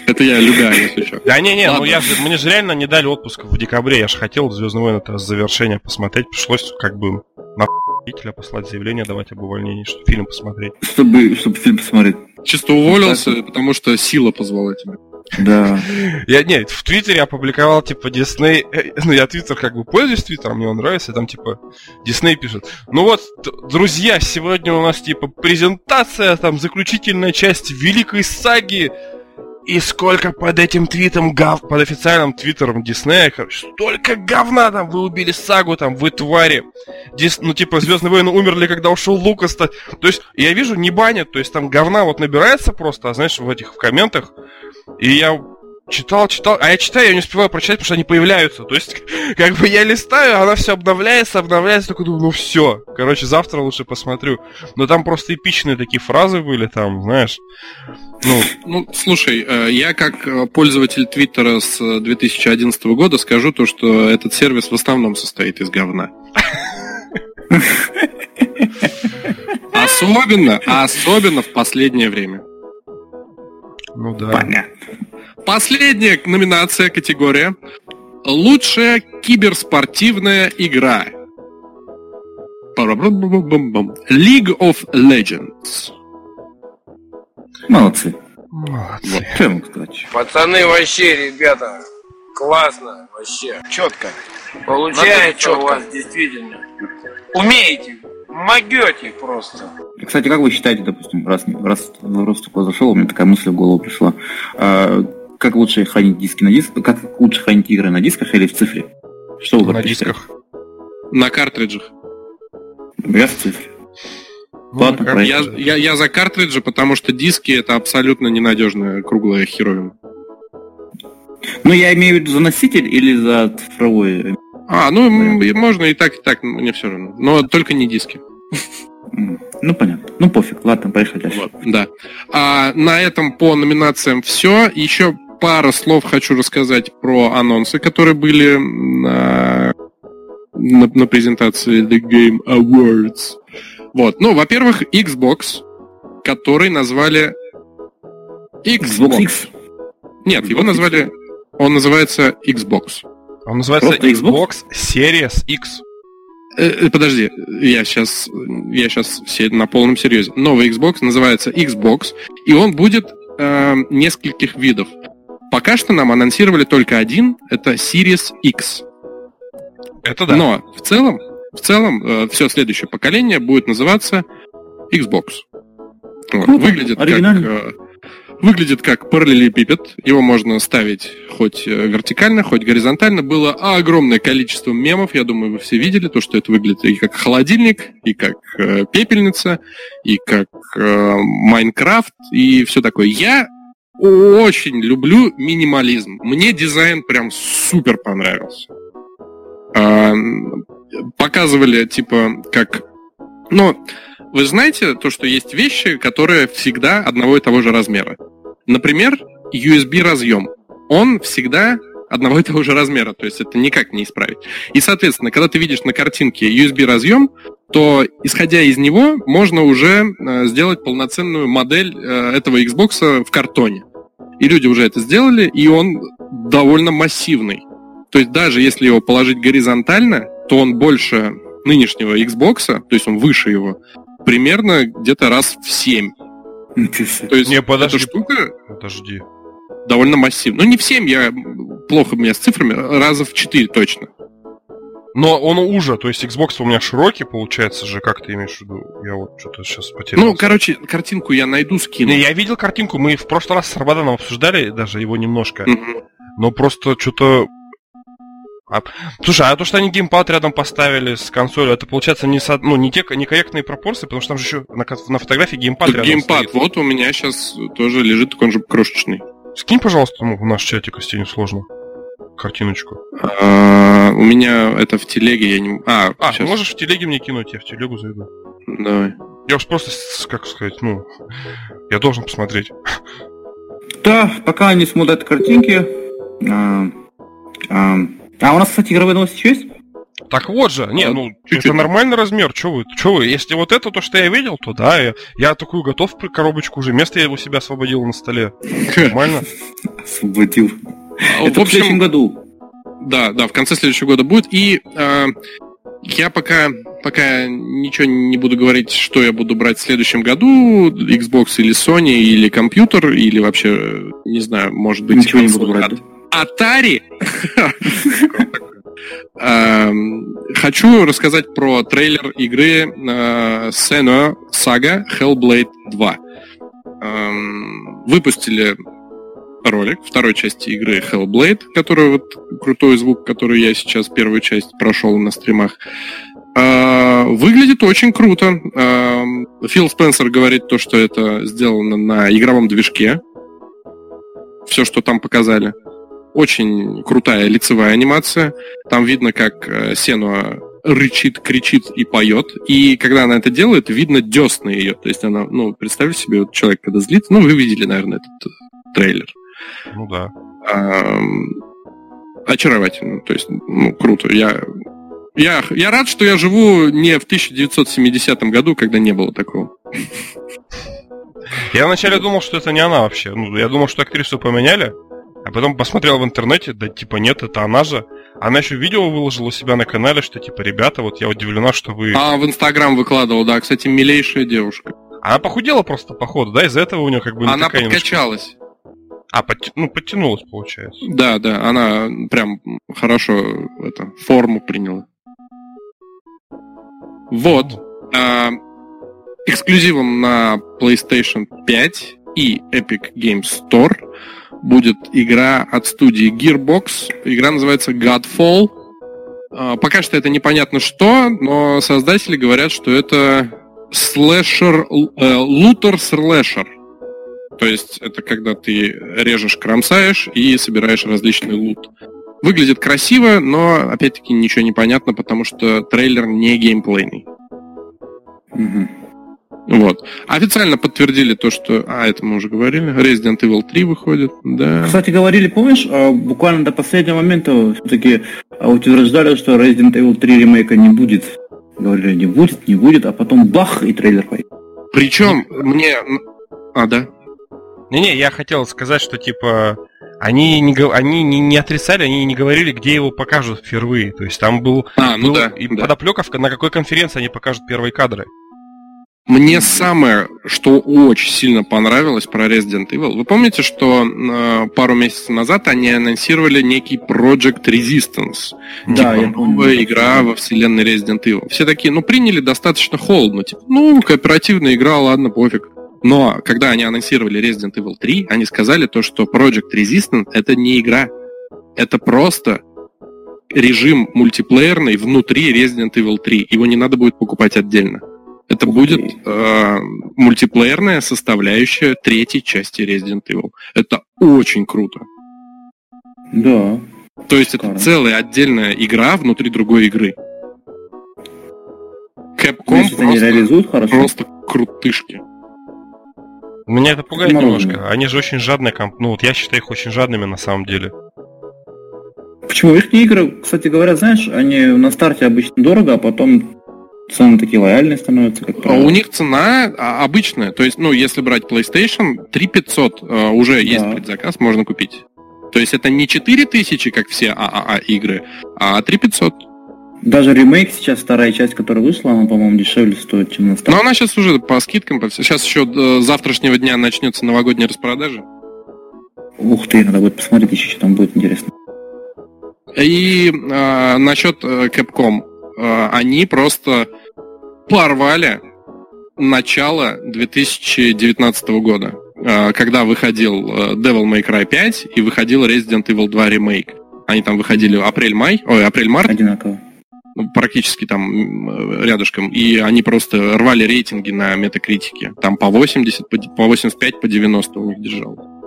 Это я любя, если что. Да не, не, ну я же, мне же реально не дали отпуск в декабре. Я же хотел Звездный войны это завершение посмотреть. Пришлось как бы на родителя послать заявление, давать об увольнении, чтобы фильм посмотреть. Чтобы, чтобы фильм посмотреть. Чисто уволился, потому что сила позвала тебя. Да. Я, нет, в Твиттере опубликовал, типа, Дисней... Э, ну, я Твиттер как бы пользуюсь Твиттером, мне он нравится, там, типа, Дисней пишет. Ну вот, друзья, сегодня у нас, типа, презентация, там, заключительная часть великой саги и сколько под этим твитом гав... под официальным твиттером Диснея, короче, столько говна там, вы убили сагу там, вы твари. Дис... Ну, типа, Звездные войны умерли, когда ушел Лукас. -то... то есть, я вижу, не банят, то есть там говна вот набирается просто, а знаешь, в этих в комментах. И я читал, читал, а я читаю, я не успеваю прочитать, потому что они появляются. То есть, как бы я листаю, она все обновляется, обновляется, такой думаю, ну все. Короче, завтра лучше посмотрю. Но там просто эпичные такие фразы были, там, знаешь. Ну, ну слушай, э, я как э, пользователь Твиттера с 2011 года скажу то, что этот сервис в основном состоит из говна. Особенно, особенно в последнее время. Ну да. Понятно. Последняя номинация, категория. Лучшая киберспортивная игра. League of Legends. Молодцы. Молодцы. Вот. Могу сказать? Пацаны, вообще, ребята, классно, вообще. Четко. Получается четко. у вас действительно. Умеете, могете просто. Кстати, как вы считаете, допустим, раз, раз, раз такое зашел, у меня такая мысль в голову пришла. А, как лучше хранить диски на дисках, как лучше хранить игры на дисках или в цифре? Что вы На дисках. На картриджах. Я в цифре. Ну, Ладно, я, я, я за картриджи, потому что диски это абсолютно ненадежная круглая херовина. Ну, я имею в виду за носитель или за цифровой? А, ну, можно и так, и так, мне все равно. Но только не диски. Ну, понятно. Ну, пофиг. Ладно, поехали дальше. Вот, да. А, на этом по номинациям все. Еще пара слов хочу рассказать про анонсы, которые были на, на, на презентации The Game Awards. Вот. Ну, во-первых, Xbox, который назвали Xbox. Xbox X? Нет, Xbox его назвали... Он называется Xbox. Он называется Xbox? Xbox Series X. Э, э, подожди, я сейчас, я сейчас все на полном серьезе. Новый Xbox называется Xbox, и он будет э, нескольких видов. Пока что нам анонсировали только один, это Series X. Это да. Но в целом, в целом, э, все следующее поколение будет называться Xbox. Вот. Выглядит как э, Выглядит как параллелепипед. Его можно ставить хоть э, вертикально, хоть горизонтально. Было огромное количество мемов. Я думаю, вы все видели то, что это выглядит и как холодильник, и как э, пепельница, и как э, Майнкрафт, и все такое. Я очень люблю минимализм. Мне дизайн прям супер понравился. Э, показывали, типа, как... Ну, вы знаете то, что есть вещи, которые всегда одного и того же размера. Например, USB-разъем. Он всегда одного и того же размера, то есть это никак не исправить. И, соответственно, когда ты видишь на картинке USB-разъем, то, исходя из него, можно уже э, сделать полноценную модель э, этого Xbox в картоне. И люди уже это сделали, и он довольно массивный. То есть даже если его положить горизонтально, то он больше нынешнего Xbox, то есть он выше его, примерно где-то раз в 7. То есть не, подожди, эта штука подожди. довольно массивная. Ну, не в 7, я плохо у меня с цифрами, раза в 4 точно. Но он уже, то есть Xbox у меня широкий, получается же, как ты имеешь в виду? Я вот что-то сейчас потерял. Ну, короче, картинку я найду, скину. Не, я видел картинку, мы в прошлый раз с Рабаданом обсуждали даже его немножко. Угу. Но просто что-то а, слушай, а то, что они геймпад рядом поставили с консолью, это получается не, со, ну, не те некорректные пропорции, потому что там же еще на, на фотографии геймпад рядом Геймпад, стоит. вот у меня сейчас тоже лежит, такой же крошечный. Скинь, пожалуйста, ну, в наш чатик, если не сложно. Картиночку. А, у меня это в телеге, я не... А, а сейчас. можешь в телеге мне кинуть, я в телегу зайду. Давай. Я уж просто, как сказать, ну, я должен посмотреть. Да, пока они смотрят картинки, а, а, а у нас, кстати, игровые новости еще есть? Так вот же, не, а, ну, чуть-чуть. это нормальный размер, что вы, что вы, если вот это то, что я видел, то да, я, я такую готов коробочку уже, место я у себя освободил на столе. Нормально. Освободил. А, это в, следующем году. Да, да, в конце следующего года будет. И э, я пока, пока ничего не буду говорить, что я буду брать в следующем году, Xbox или Sony, или компьютер, или вообще, не знаю, может быть... Ничего не буду брать. Atari. Эм, хочу рассказать про трейлер игры э, Senua Saga Hellblade 2. Эм, выпустили ролик второй части игры Hellblade, который вот крутой звук, который я сейчас первую часть прошел на стримах. Э, выглядит очень круто. Эм, Фил Спенсер говорит то, что это сделано на игровом движке. Все, что там показали. Очень крутая лицевая анимация. Там видно, как э, Сенуа рычит, кричит и поет. И когда она это делает, видно десны ее. То есть она, ну, представьте себе, вот человек, когда злится, ну, вы видели, наверное, этот э, трейлер. Ну да. А, очаровательно. То есть, ну, круто. Я, я, я рад, что я живу не в 1970 году, когда не было такого. Я вначале думал, что это не она вообще. Ну, я думал, что актрису поменяли. А потом посмотрел в интернете, да типа нет, это она же. Она еще видео выложила у себя на канале, что типа, ребята, вот я удивлена, что вы... А, в Инстаграм выкладывал, да, кстати, милейшая девушка. Она похудела просто, походу, да, из-за этого у нее как бы... Она подкачалась. Немножко... А, под... ну, подтянулась, получается. Да, да, она прям хорошо это, форму приняла. Вот. А, эксклюзивом на PlayStation 5 и Epic Games Store будет игра от студии Gearbox. Игра называется Godfall. А, пока что это непонятно что, но создатели говорят, что это слэшер, э, лутер-слэшер. То есть это когда ты режешь, кромсаешь и собираешь различный лут. Выглядит красиво, но, опять-таки, ничего не понятно, потому что трейлер не геймплейный. Мгм. Вот. Официально подтвердили то, что... А, это мы уже говорили. Resident Evil 3 выходит, да. Кстати, говорили, помнишь, а, буквально до последнего момента все-таки утверждали, что Resident Evil 3 ремейка не будет. Говорили, не будет, не будет, а потом бах, и трейлер появился. Причем мне... А, да? Не-не, я хотел сказать, что типа они не, они не, не отрицали, они не говорили, где его покажут впервые. То есть там был, А, ну был да. и да. подоплека, на какой конференции они покажут первые кадры. Мне самое, что очень сильно понравилось про Resident Evil, вы помните, что э, пару месяцев назад они анонсировали некий Project Resistance? Да, Типа я помню. новая игра во вселенной Resident Evil. Все такие, ну, приняли достаточно холодно. Типа, ну, кооперативная игра, ладно, пофиг. Но когда они анонсировали Resident Evil 3, они сказали то, что Project Resistance это не игра. Это просто режим мультиплеерный внутри Resident Evil 3. Его не надо будет покупать отдельно. Это Ух будет э, мультиплеерная составляющая третьей части Resident Evil. Это очень круто. Да. То есть это Шикарно. целая отдельная игра внутри другой игры. Capcom Если просто, реализуют хорошо. просто крутышки. Меня это пугает Мороженое. немножко. Они же очень жадные комп... Ну вот я считаю их очень жадными на самом деле. Почему? Их игры, кстати говоря, знаешь, они на старте обычно дорого, а потом цены такие лояльные становятся, как А правило. у них цена а, обычная. То есть, ну, если брать PlayStation, 3500 э, уже есть Да. предзаказ, можно купить. То есть это не 4000, как все ААА игры, а 3500. Даже ремейк сейчас, вторая часть, которая вышла, она, по-моему, дешевле стоит, чем на Но старте. она сейчас уже по скидкам, по сейчас еще до завтрашнего дня начнется новогодняя распродажа. Ух ты, надо будет посмотреть еще, что там будет интересно. И э, насчет э, Capcom. Э, они просто порвали начало 2019 года, э, когда выходил э, Devil May Cry 5 и выходил Resident Evil 2 ремейк. Они там выходили апрель-май, ой, апрель-март, Одинаково. ну, практически там рядышком, и они просто рвали рейтинги на метакритике. Там по 80, по д- по 85, по 90 у них держал.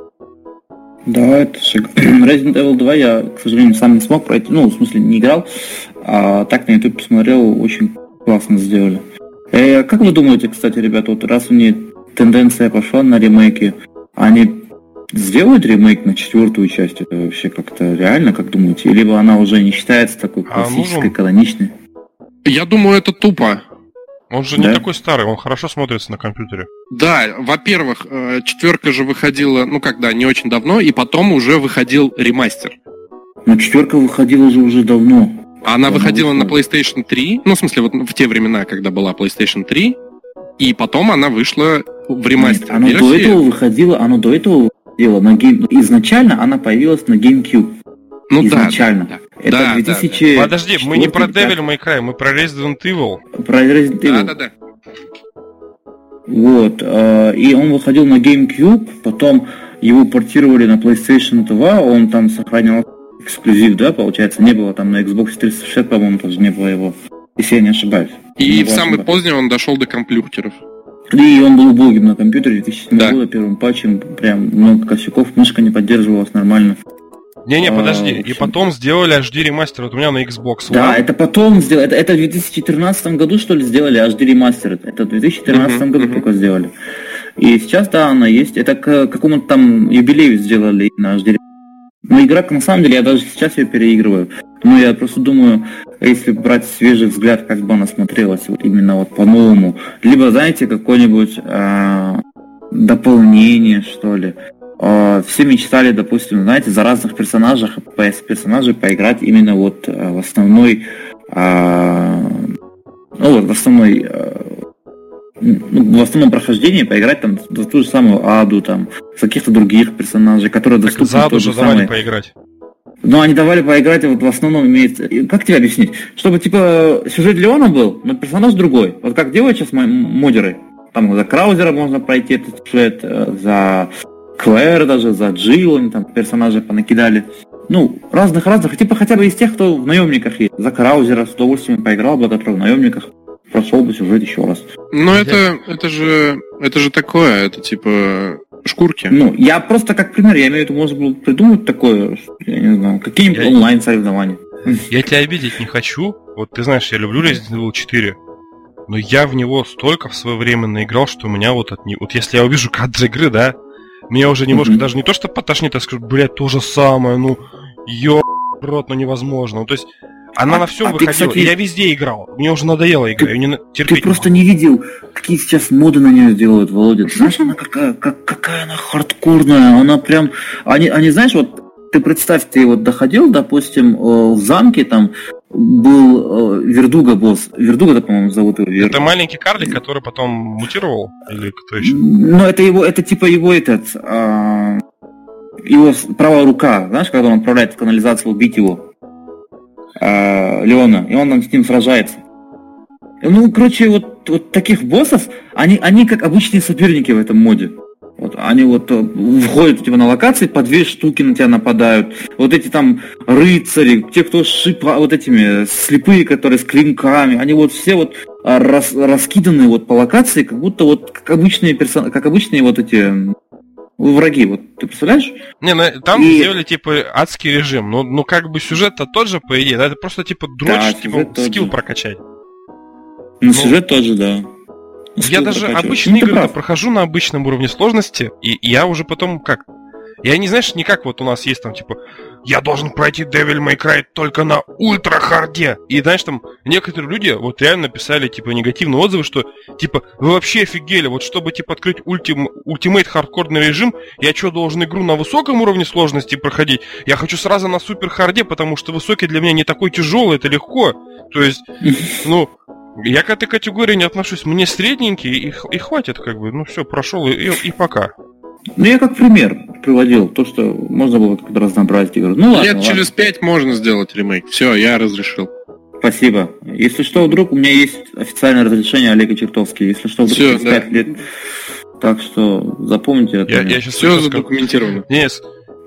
Да, это шик. Resident Evil 2 я, к сожалению, сам не смог пройти. Ну, в смысле, не играл. А так на YouTube посмотрел, очень классно сделали. Э, как вы думаете, кстати, ребята, вот раз у них тенденция пошла на ремейки, они сделают ремейк на четвертую часть? Это вообще как-то реально, как думаете? Либо она уже не считается такой А, классической, ну, каноничной? Я думаю, это тупо. Он же Да. не такой старый, он хорошо смотрится на компьютере. Да, во-первых, э, четверка же выходила, ну когда, не очень давно, и потом уже выходил ремастер. Но четверка выходила же уже давно. Она Давно выходила на. PlayStation 3, ну, в смысле, вот в те времена, когда была PlayStation 3, и потом она вышла в Нет, ремастер оно до этого выходило, оно до этого выходило на гейм... Изначально она появилась на GameCube. Ну да, изначально. да, Это Да, 2000... Подожди, мы не про Devil May Cry, мы про Resident Evil. да, Про Resident да, Evil. да, да. Вот. э, И он выходил на GameCube, потом его портировали на PlayStation 2, он там сохранял эксклюзив, да, получается, не было там на Xbox 360, по-моему, тоже не было его, если я не ошибаюсь. И Не в самый поздний он дошел до компьютеров. И он был убогим на компьютере 2007 Да. года, первым патчем, прям много косяков, мышка не поддерживалась нормально. Не-не, А, подожди. И потом сделали HD ремастер. Вот у меня на Xbox One. Да, это потом сделали. Это, это в 2013 году, что ли, сделали HD ремастер. Это в 2013 Мгм, году мгм. только сделали. И сейчас, да, она есть. Это к какому-то там юбилею сделали на HD Но игра, на самом деле, я даже сейчас ее переигрываю. Но я просто думаю, если брать свежий взгляд, как бы она смотрелась вот именно вот по-новому. Либо, знаете, какое-нибудь а, дополнение, что ли. А, все мечтали, допустим, знаете, за разных персонажах, персонажей поиграть именно вот а, в основной, а, ну вот в основной, ну, в основном прохождении поиграть там за ту же самую Аду, там, за каких-то других персонажей, которые Так доступны заду тот же давали самый. поиграть. Но они давали поиграть, вот в основном имеется... Как тебе объяснить? Чтобы, типа, сюжет Леона был, но персонаж другой. Вот как делают сейчас мо- модеры. Там за Краузера можно пройти этот сюжет, э, за Клэр даже, за Джилл, они там персонажей понакидали. Ну, разных-разных, типа хотя бы из тех, кто в наемниках есть. За Краузера с удовольствием поиграл бы, который в наемниках. Прошел бы сюжет еще раз. Но это, это же, это же такое, это типа шкурки. Ну, я просто как пример, я имею в виду, можно было придумать такое, я не знаю, какие-нибудь Я- онлайн соревнования. Я тебя обидеть не хочу. Вот ты знаешь, я люблю Resident Evil 4. Но я в него столько в свое время наиграл, что у меня вот от не... Вот если я увижу кадр игры, да, меня уже немножко даже не то, что потошнит, а скажу, блядь, то же самое, ну, ё рот, ну невозможно. Ну, то есть, она А- на всем а ты, выходила. кстати, и я везде играл. Мне уже надоело игра. Я не терпеть Ты просто могу. не видел, какие сейчас моды на нее делают, Володя. Ты знаешь, она какая, как, какая она хардкорная, она прям... Они, они, знаешь, вот ты представь, ты вот доходил, допустим, э, в замке там был э, Вердуга босс. Вердуга, да, по-моему, зовут его. Вер- Это маленький карлик, который потом мутировал? Или кто еще? Ну, это его, это типа его этот, а, его правая рука, знаешь, когда он отправляет в канализацию убить его, а, Леона, и он там с ним сражается. Ну, короче, вот, вот таких боссов, они, они как обычные соперники в этом моде. Вот, они вот э, входят у тебя на локации, по две штуки на тебя нападают. Вот эти там рыцари, те, кто шипа, вот этими слепые, которые с клинками, они вот все вот а, рас- раскиданы вот по локации, как будто вот как обычные персо... как обычные вот эти враги. Вот ты представляешь? Не, ну, там И- сделали, типа, адский режим. Ну, ну как бы сюжет-то тот же, по идее. да, Это просто, типа, дрочь, Да, типа, скилл же. прокачать. Ну, сюжет тоже, да. Я Скилл даже прокачивать. обычные Ну, игры прохожу на обычном уровне сложности, и я уже потом как? Я не знаешь, не как вот у нас есть там, типа, я должен пройти Devil May Cry только на ultra hard е. И знаешь, там некоторые люди вот реально писали, типа, негативные отзывы, что, типа, вы вообще офигели, вот чтобы, типа, открыть ultim, ultimate хардкорный режим, я что, должен игру на высоком уровне сложности проходить? Я хочу сразу на super hard е, потому что высокий для меня не такой тяжелый, это легко. То есть, ну, я к этой категории не отношусь. Мне средненький и, х- и хватит, как бы. Ну все, прошел и, и- и пока. Ну, я как пример приводил, то, что можно было как-то разнообразить игру. Ну, ладно, Лет ладно. через пять можно сделать ремейк. Все, я разрешил. Спасибо. Если что, вдруг у меня есть официальное разрешение Олега Чертовски. Если что, вдруг Всё, через да. 5 лет. Так что запомните это. Я, я сейчас Все задокументировано. Нет,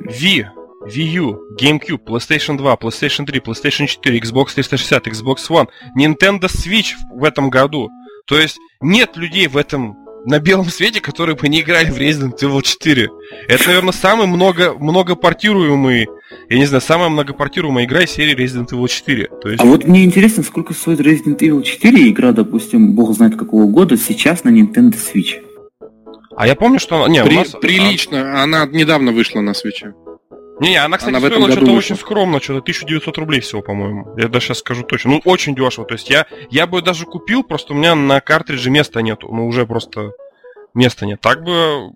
Wii, Wii U, GameCube, PlayStation 2, PlayStation 3, PlayStation 4, Xbox 360, Xbox One, Nintendo Switch в этом году. То есть нет людей в этом на белом свете, которые бы не играли в Resident Evil 4. Это, наверное, самый много, многопортируемый, я не знаю, самая многопортируемая игра из серии Resident Evil 4. То есть, А вот мне интересно, сколько стоит Resident Evil 4, игра, допустим, бог знает какого года, сейчас на Nintendo Switch. а я помню, что она... Не, При- нас- прилично. Она недавно вышла на свече. Не, не, она, кстати, Она стоила что-то вышла. очень скромно, что-то 1900 рублей всего, по-моему. Я даже сейчас скажу точно. Ну, очень дешево. То есть я, я бы даже купил, просто у меня на картридже места нету. Ну, уже просто места нет. Так бы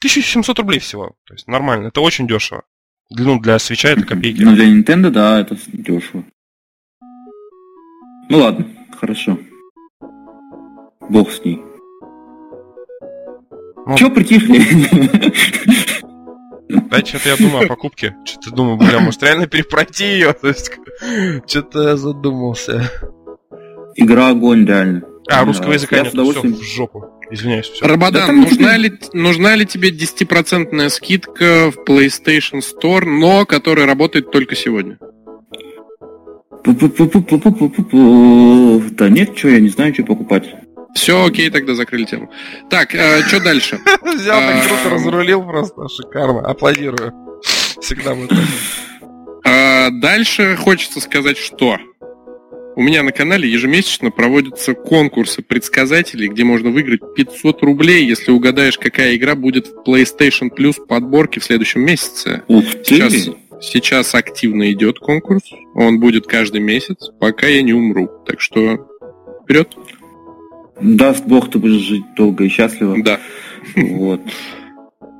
1700 рублей всего. То есть нормально. Это очень дешево. Для- Ну, для свеча это копейки. Ну, для Nintendo, да, это дешево. Ну ладно, хорошо. Бог с ней. Ну, Чё притихли? Да, что-то я думаю о покупке. Что-то думаю, бля, может реально перепройти ее. То есть, что-то я задумался. Игра огонь, реально. А, Да, русского языка я нет. Все, удовольствием. в жопу. Извиняюсь, все. Да Рабадан, там нужна ли, нужна ли тебе 10% скидка в PlayStation Store, но которая работает только сегодня? Да нет, что, я не знаю, что покупать. Все, окей, тогда закрыли тему. Так, что дальше? Взял так круто, разрулил просто. Шикарно. Аплодирую. Всегда вот так. А, Дальше хочется сказать, что у меня на канале ежемесячно проводятся конкурсы предсказателей, где можно выиграть 500 рублей, если угадаешь, какая игра будет в PlayStation Plus подборке в следующем месяце. Ух ты! Сейчас, сейчас активно идет конкурс. Он будет каждый месяц, пока я не умру. Так что вперед. Даст бог, ты будешь жить долго и счастливо. Да. Вот.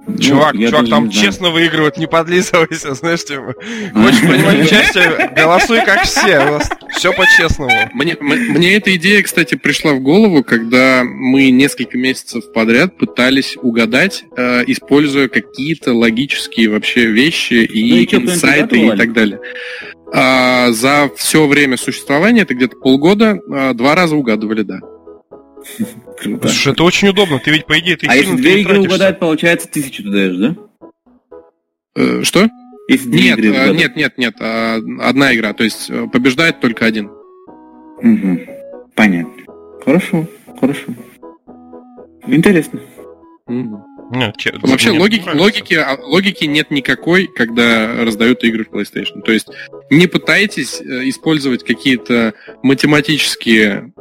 Ну, Чувак, я чувак, там честно выигрывают, не подлизывайся, знаешь, типа. Хочешь принимать участие, голосуй как все. Все по-честному. Мне, мне эта идея, кстати, пришла в голову, когда мы несколько месяцев подряд пытались угадать, э, используя какие-то логические вообще вещи Ну и и чё, кто-нибудь инсайты и так далее. А, за все время существования, это где-то полгода, а, два раза угадывали, да. Круто. Слушай, это очень удобно. Ты ведь, по идее, ты А если две игры угадать, получается, тысячу ты даешь, да? Э, что? Если две Нет, игры э, угадать. нет, нет, нет, а, одна игра, то есть э, побеждает только один. Мгм. Понятно. Хорошо, хорошо. Интересно. Нет, че, Вообще логики, логики, а, логики нет никакой, когда раздают игры в PlayStation. То есть не пытайтесь использовать какие-то математические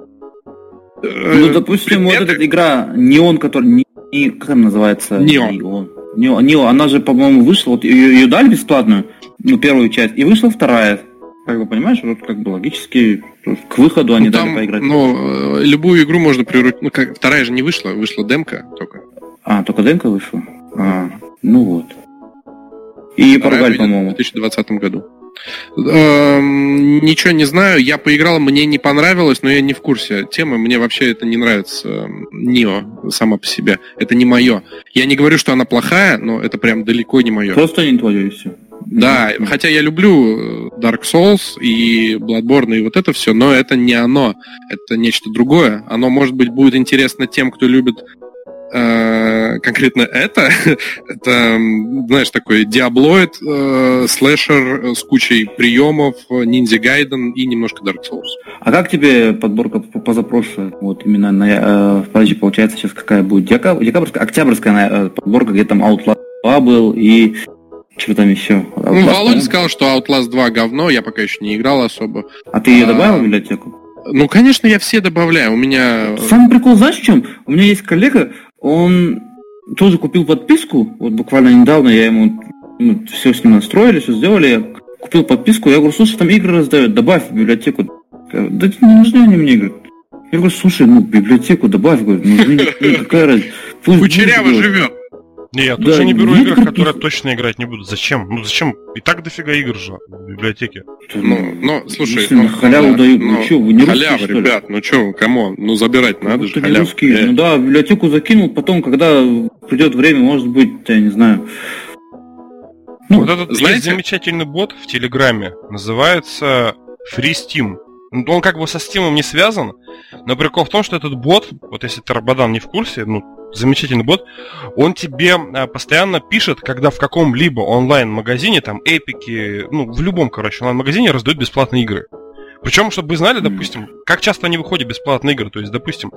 ну, допустим, предметы. вот эта игра Неон, который не, не как она называется? Неон. Неон. Неон, она же, по-моему, вышла, вот ее, ее дали бесплатную, ну, первую часть, и вышла вторая. Как бы понимаешь, вот как бы логически к выходу они ну, там, дали поиграть. Ну, э, любую игру можно превратить. Ну, как вторая же не вышла, вышла демка только. А, только демка вышла? А, ну вот. И поругали, по-моему. В 2020 году. Эм, ничего не знаю, я поиграл, мне не понравилось, но я не в курсе темы, мне вообще это не нравится. Эм, Нио сама по себе, это не мое. Я не говорю, что она плохая, но это прям далеко не мое. Просто не твое и все. Да, хотя я люблю э, Dark Souls и Bloodborne и вот это все, но это не оно, это нечто другое. Оно, может быть, будет интересно тем, кто любит э, конкретно это. это, знаешь, такой диаблоид, э, слэшер с кучей приемов, ниндзя гайден и немножко Dark Souls. А как тебе подборка позапрошлая? Вот именно на, э, подожди, получается сейчас какая будет? Декабрьская, октябрьская э, подборка, где там Outlast 2 был и что там еще? Outlast, ну, Володя сказал, что Outlast 2 говно, я пока еще не играл особо. А ты ее а... добавил в библиотеку? Ну, конечно, я все добавляю. У меня... Самый прикол, знаешь, в чем? У меня есть коллега, он тоже купил подписку, вот буквально недавно я ему ну, все с ним настроили, все сделали, я купил подписку, я говорю, слушай, там игры раздают, добавь в библиотеку. Да не нужны они мне, говорит. Я говорю, слушай, ну, библиотеку добавь, говорю, нужны, какая разница. Кучеряво живет. Не, я тоже да, не беру игры, которые точно играть не буду. Зачем? Ну зачем? И так дофига игр же в библиотеке. Ну, ну слушай, ну, халяву да, дают, ну, ну что, вы не Халява, русские, ребят, ну что, кому? Ну забирать надо ну, же, халяву. Русские. Э. Ну да, в библиотеку закинул, потом, когда придет время, может быть, я не знаю. Ну, вот этот знаете? есть замечательный бот в Телеграме, называется Free Steam. Он как бы со Steam не связан, но прикол в том, что этот бот, вот если ты Рабадан не в курсе, ну, замечательный бот, он тебе а, постоянно пишет, когда в каком-либо онлайн-магазине, там, эпики, ну, в любом, короче, онлайн-магазине раздают бесплатные игры. Причем, чтобы вы знали, допустим, как часто они выходят бесплатные игры. То есть, допустим,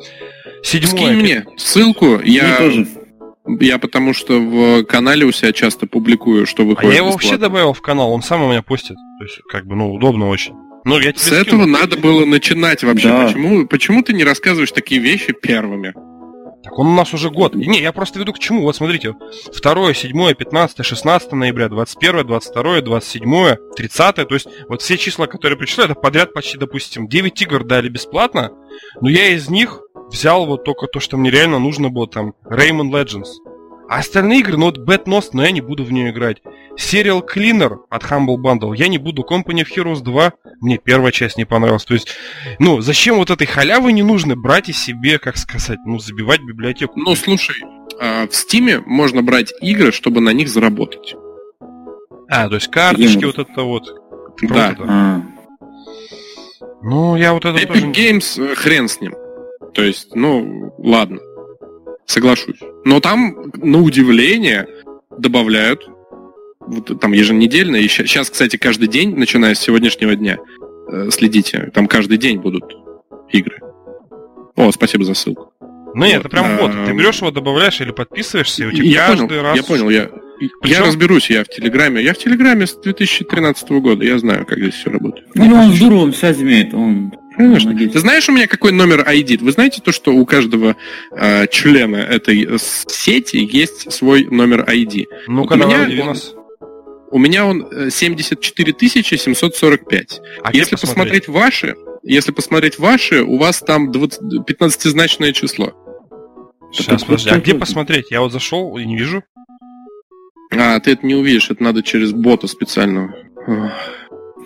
седьмое... Скинь мне ссылку, я... тоже. Я потому что в канале у себя часто публикую, что выходит. А я его бесплатно. вообще добавил в канал, он сам у меня постит. То есть, как бы, ну, удобно очень. Ну, я тебе С скину. этого надо было начинать вообще. Да. Почему, почему ты не рассказываешь такие вещи первыми? Так он у нас уже год. Не, я просто веду к чему. Вот смотрите. 2, 7, 15, 16 ноября, 21, 22, 27, 30. То есть вот все числа, которые причисляют, это подряд почти, допустим, 9 игр дали бесплатно. Но я из них взял вот только то, что мне реально нужно было, там, Rayman Legends. А остальные игры, ну вот Bad Nost, но я не буду в нее играть. Serial Cleaner от Humble Bundle я не буду. Company of Heroes 2 мне первая часть не понравилась. То есть, ну, зачем вот этой халявы не нужно брать и себе, как сказать, ну, забивать библиотеку? Ну, слушай, а, в Стиме можно брать игры, чтобы на них заработать. А, то есть карточки Game. вот это вот. Да. А. Ну, я вот это Epic тоже... Games, э, хрен с ним. То есть, ну, ладно. Соглашусь. Но там, на удивление, добавляют вот, там еженедельно. И сейчас, кстати, каждый день, начиная с сегодняшнего дня, э, следите. Там каждый день будут игры. О, спасибо за ссылку. Ну нет, вот. это прям вот. Ты берешь его, добавляешь или подписываешься, и у тебя я каждый понял, раз... Я понял, я, Причем... я разберусь, я в Телеграме. Я в Телеграме с 2013 года, я знаю, как здесь все работает. Ну, он здорово, он связь имеет, он Конечно. Молодец. Ты знаешь, у меня какой номер ID? Вы знаете то, что у каждого э, члена этой сети есть свой номер ID? Ну-ка, вот давай, у, нас... у меня он 74 э, 745. А если посмотреть? посмотреть ваши, если посмотреть ваши, у вас там 15-значное число. Сейчас, подожди, а где посмотреть? Я вот зашел и не вижу. А, ты это не увидишь, это надо через бота специального.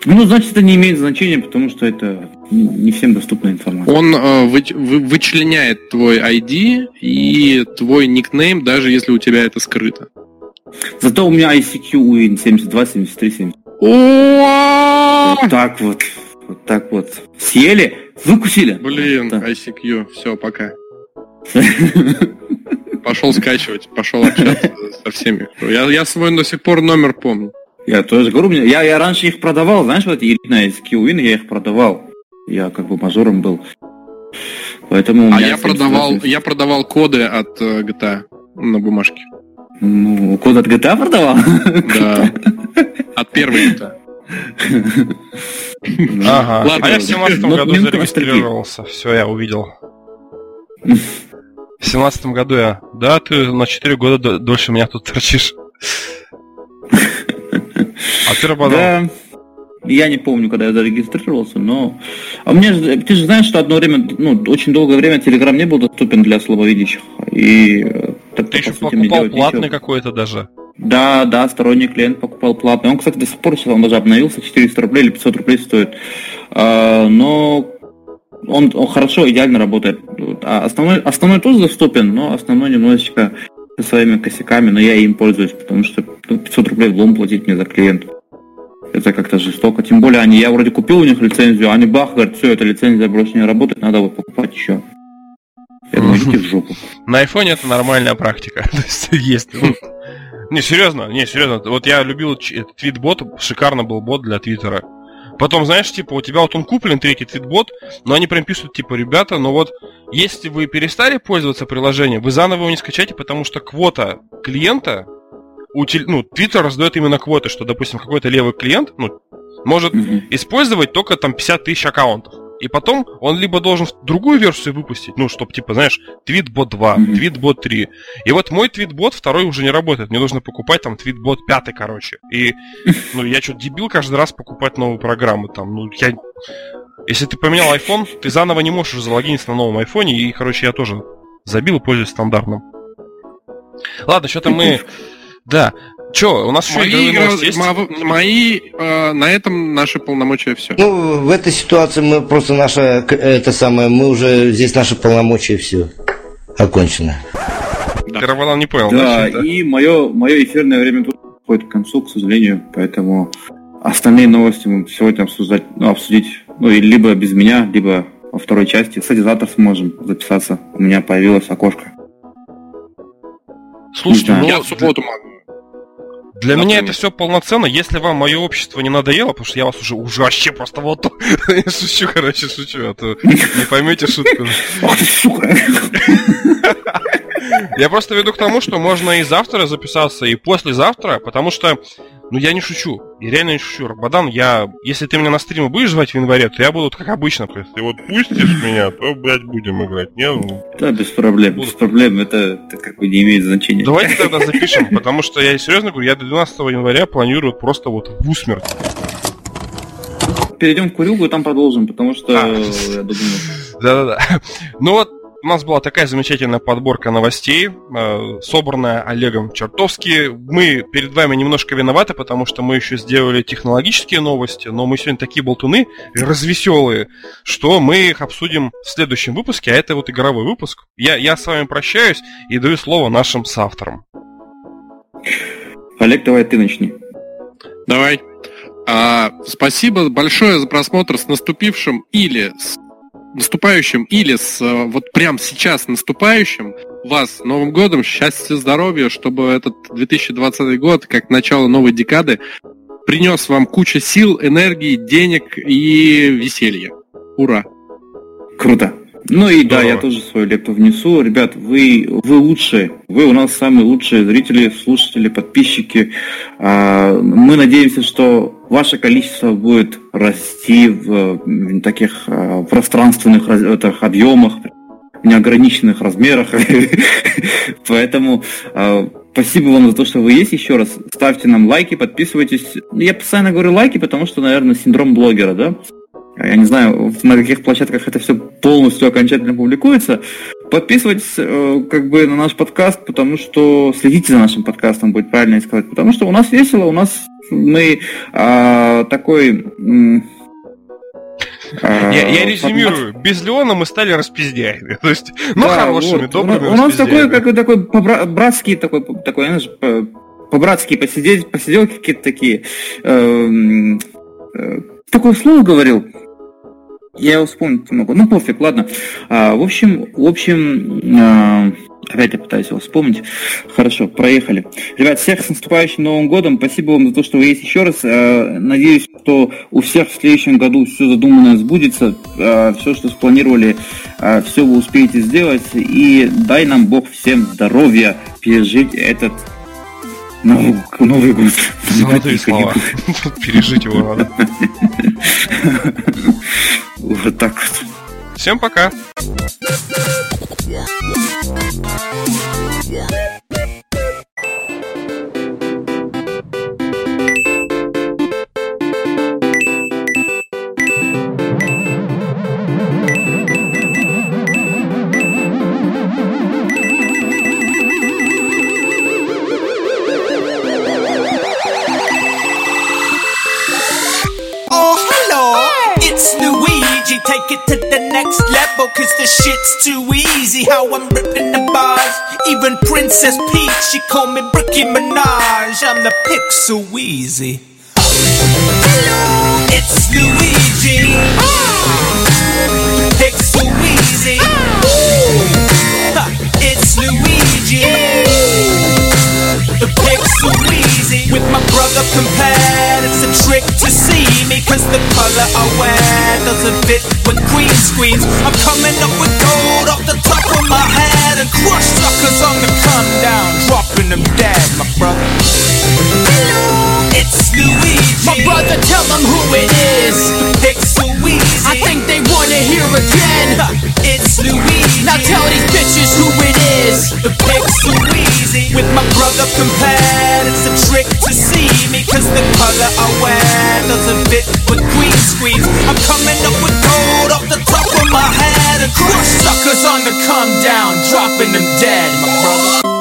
Ну, значит, это не имеет значения, потому что это не всем доступная информация. Он э, вы, вы, вычленяет твой ID и твой никнейм, даже если у тебя это скрыто. Зато у меня ICQ UIN 72, 73, 70. Вот так вот. Вот так вот. Съели, выкусили. Блин, да. ICQ, все, пока. Пошел скачивать, пошел общаться со всеми. Я, я свой до сих пор номер помню. Я тоже говорю, я, я раньше их продавал, знаешь, вот эти элитные скиллвины, я их продавал. Я как бы мажором был. Поэтому а я продавал, я продавал коды от GTA. на бумажке. Ну, код от GTA продавал? Да. От первой GTA. Ага. Ладно, а я в 17 ну, году зарегистрировался. Все, я увидел. В 17 году я... Да, ты на 4 года дольше меня тут торчишь. А ты работал? Да. Я не помню, когда я зарегистрировался, но... А мне же, ты же знаешь, что одно время, ну, очень долгое время Телеграм не был доступен для слабовидящих. И э, так Ты еще по покупал платный какой-то даже. Да, да, сторонний клиент покупал платный. Он, кстати, до сих пор сейчас он даже обновился, 400 рублей или 500 рублей стоит. А, но он, он хорошо, идеально работает. А основной, основной тоже доступен, но основной немножечко со своими косяками, но я им пользуюсь, потому что ну, 500 рублей в лом платить мне за клиент. Это как-то жестоко. Тем более они, я вроде купил у них лицензию, а они бах, говорят, все, эта лицензия больше не работает, надо вот покупать еще. Я думаю, идите в жопу. На айфоне это нормальная практика. То есть есть. ну, Не, серьезно, не, серьезно. Вот я любил твитбот, шикарно был бот для твиттера. Потом, знаешь, типа, у тебя вот он куплен, третий твитбот, но они прям пишут, типа, ребята, но вот если вы перестали пользоваться приложением, вы заново его не скачайте, потому что квота клиента, у тел- ну, Твиттер раздает именно квоты, что, допустим, какой-то левый клиент, ну, может Мгм. использовать только там 50 тысяч аккаунтов. И потом он либо должен другую версию выпустить, ну, чтобы, типа, знаешь, Твитбот 2, Мгм. Твитбот 3. И вот мой Твитбот второй уже не работает. Мне нужно покупать там Твитбот 5, короче. И, ну, я что, дебил каждый раз покупать новые программы там. Ну, я... Если ты поменял iPhone, ты заново не можешь залогиниться на новом айфоне. И, короче, я тоже забил и пользуюсь стандартным. Ладно, что-то мы... Да. Че, у нас еще Мои, игровые игра- новости есть? ма- мои, э, на этом наши полномочия все. Ну, в этой ситуации мы просто наша, это самое, мы уже, здесь наши полномочия все окончено. Да. Ты, Роман, не понял, да? Да, и мое, мое эфирное время тут подходит к концу, к сожалению, поэтому остальные новости мы сегодня обсуждать, ну, обсудить, ну, и либо без меня, либо во второй части. Кстати, завтра сможем записаться. У меня появилось окошко. Слушайте, ну, Я в субботу могу. Для меня Например. это все полноценно, если вам мое общество не надоело, потому что я вас уже, уже вообще просто вот... Шучу, короче, шучу, а то не поймете шутку. Ах ты, сука! Я просто веду к тому, что можно и завтра записаться, и послезавтра, потому что, ну, я не шучу. Я реально не шучу. Рабадан, я... Если ты меня на стримы будешь звать в январе, то я буду как обычно. То есть ты вот пустишь меня, то, блядь, будем играть. Не, ну, Да, без проблем, без проблем, это, это как бы не имеет значения. Давайте тогда запишем, потому что я серьезно говорю, я до 12 января планирую просто вот в усмерть. Перейдем к Курюгу и там продолжим, потому что, А. я думаю, Да-да-да. Ну вот, у нас была такая замечательная подборка новостей, э, собранная Олегом Чертовски. Мы перед вами немножко виноваты, потому что мы еще сделали технологические новости, но мы сегодня такие болтуны развеселые, что мы их обсудим в следующем выпуске, а это вот игровой выпуск. Я, я с вами прощаюсь и даю слово нашим соавторам. Олег, давай ты начни. Давай. А, спасибо большое за просмотр с наступившим или с наступающим, или с э, вот прям сейчас наступающим. Вас Новым годом, счастья, здоровья, чтобы этот 2020 год, как начало новой декады, принес вам кучу сил, энергии, денег и веселья. Ура! Круто. Ну и да, Здорово. я тоже свою лепту внесу. Ребят, вы, вы лучшие. Вы у нас самые лучшие зрители, слушатели, подписчики. А, Мы надеемся, что ваше количество будет расти в, таких а, пространственных этих объемах, в неограниченных размерах. Поэтому а, спасибо вам за то, что вы есть еще раз. Ставьте нам лайки, подписывайтесь. Я постоянно говорю лайки, потому что, наверное, синдром блогера, да? Я не знаю, на каких площадках это все полностью окончательно публикуется. Подписывайтесь э, как бы на наш подкаст, потому что следите за нашим подкастом, будет правильно сказать. Потому что у нас весело, у нас мы а, такой... а, Я, я формат- резюмирую. Без Леона мы стали распиздяями. То есть, ну, Да, хорошими, вот. добрыми У, нас такой, как такой побра- братский, такой, такой, знаешь, по- по-братски посидеть, посиделки какие-то такие. Эм, э, Такое слово говорил. Я вспомнить не могу. Ну, пофиг, ладно. А, в общем, в общем, а, Опять я пытаюсь его вспомнить. Хорошо, проехали. Ребят, всех с наступающим Новым годом. Спасибо вам за то, что вы есть еще раз. Э, надеюсь, что у всех в следующем году все задуманное сбудется. Э, все, что спланировали, э, все вы успеете сделать. И дай нам Бог всем здоровья пережить этот Новый, Новый год. Золотые слова. Пережить его надо. Вот так вот. Всем пока. Take it to the next level, cause the shit's too easy. How I'm ripping the bars. Even Princess Peach, she call me Bricky Minaj. I'm the Pixel Weezy. Hello, it's Luigi. Pixel Weezy. It's Luigi. The Pixel easy. With my brother compared, it's a trick to see me, cause the color I wear doesn't fit with green screens. I'm coming up with gold off the top of my head and crush suckers on the come down, dropping them dead, my brother. Hello, It's Luigi. My brother, tell them who it is. Weezy. I think they wanna hear again. It's Luigi. Now tell these bitches who it is. The Pixel Weezy. With my brother compared, it's a trick to see me, cause the color I wear doesn't fit with green screens. I'm coming up with gold off the top of my head and crush suckers on the come down, dropping them dead.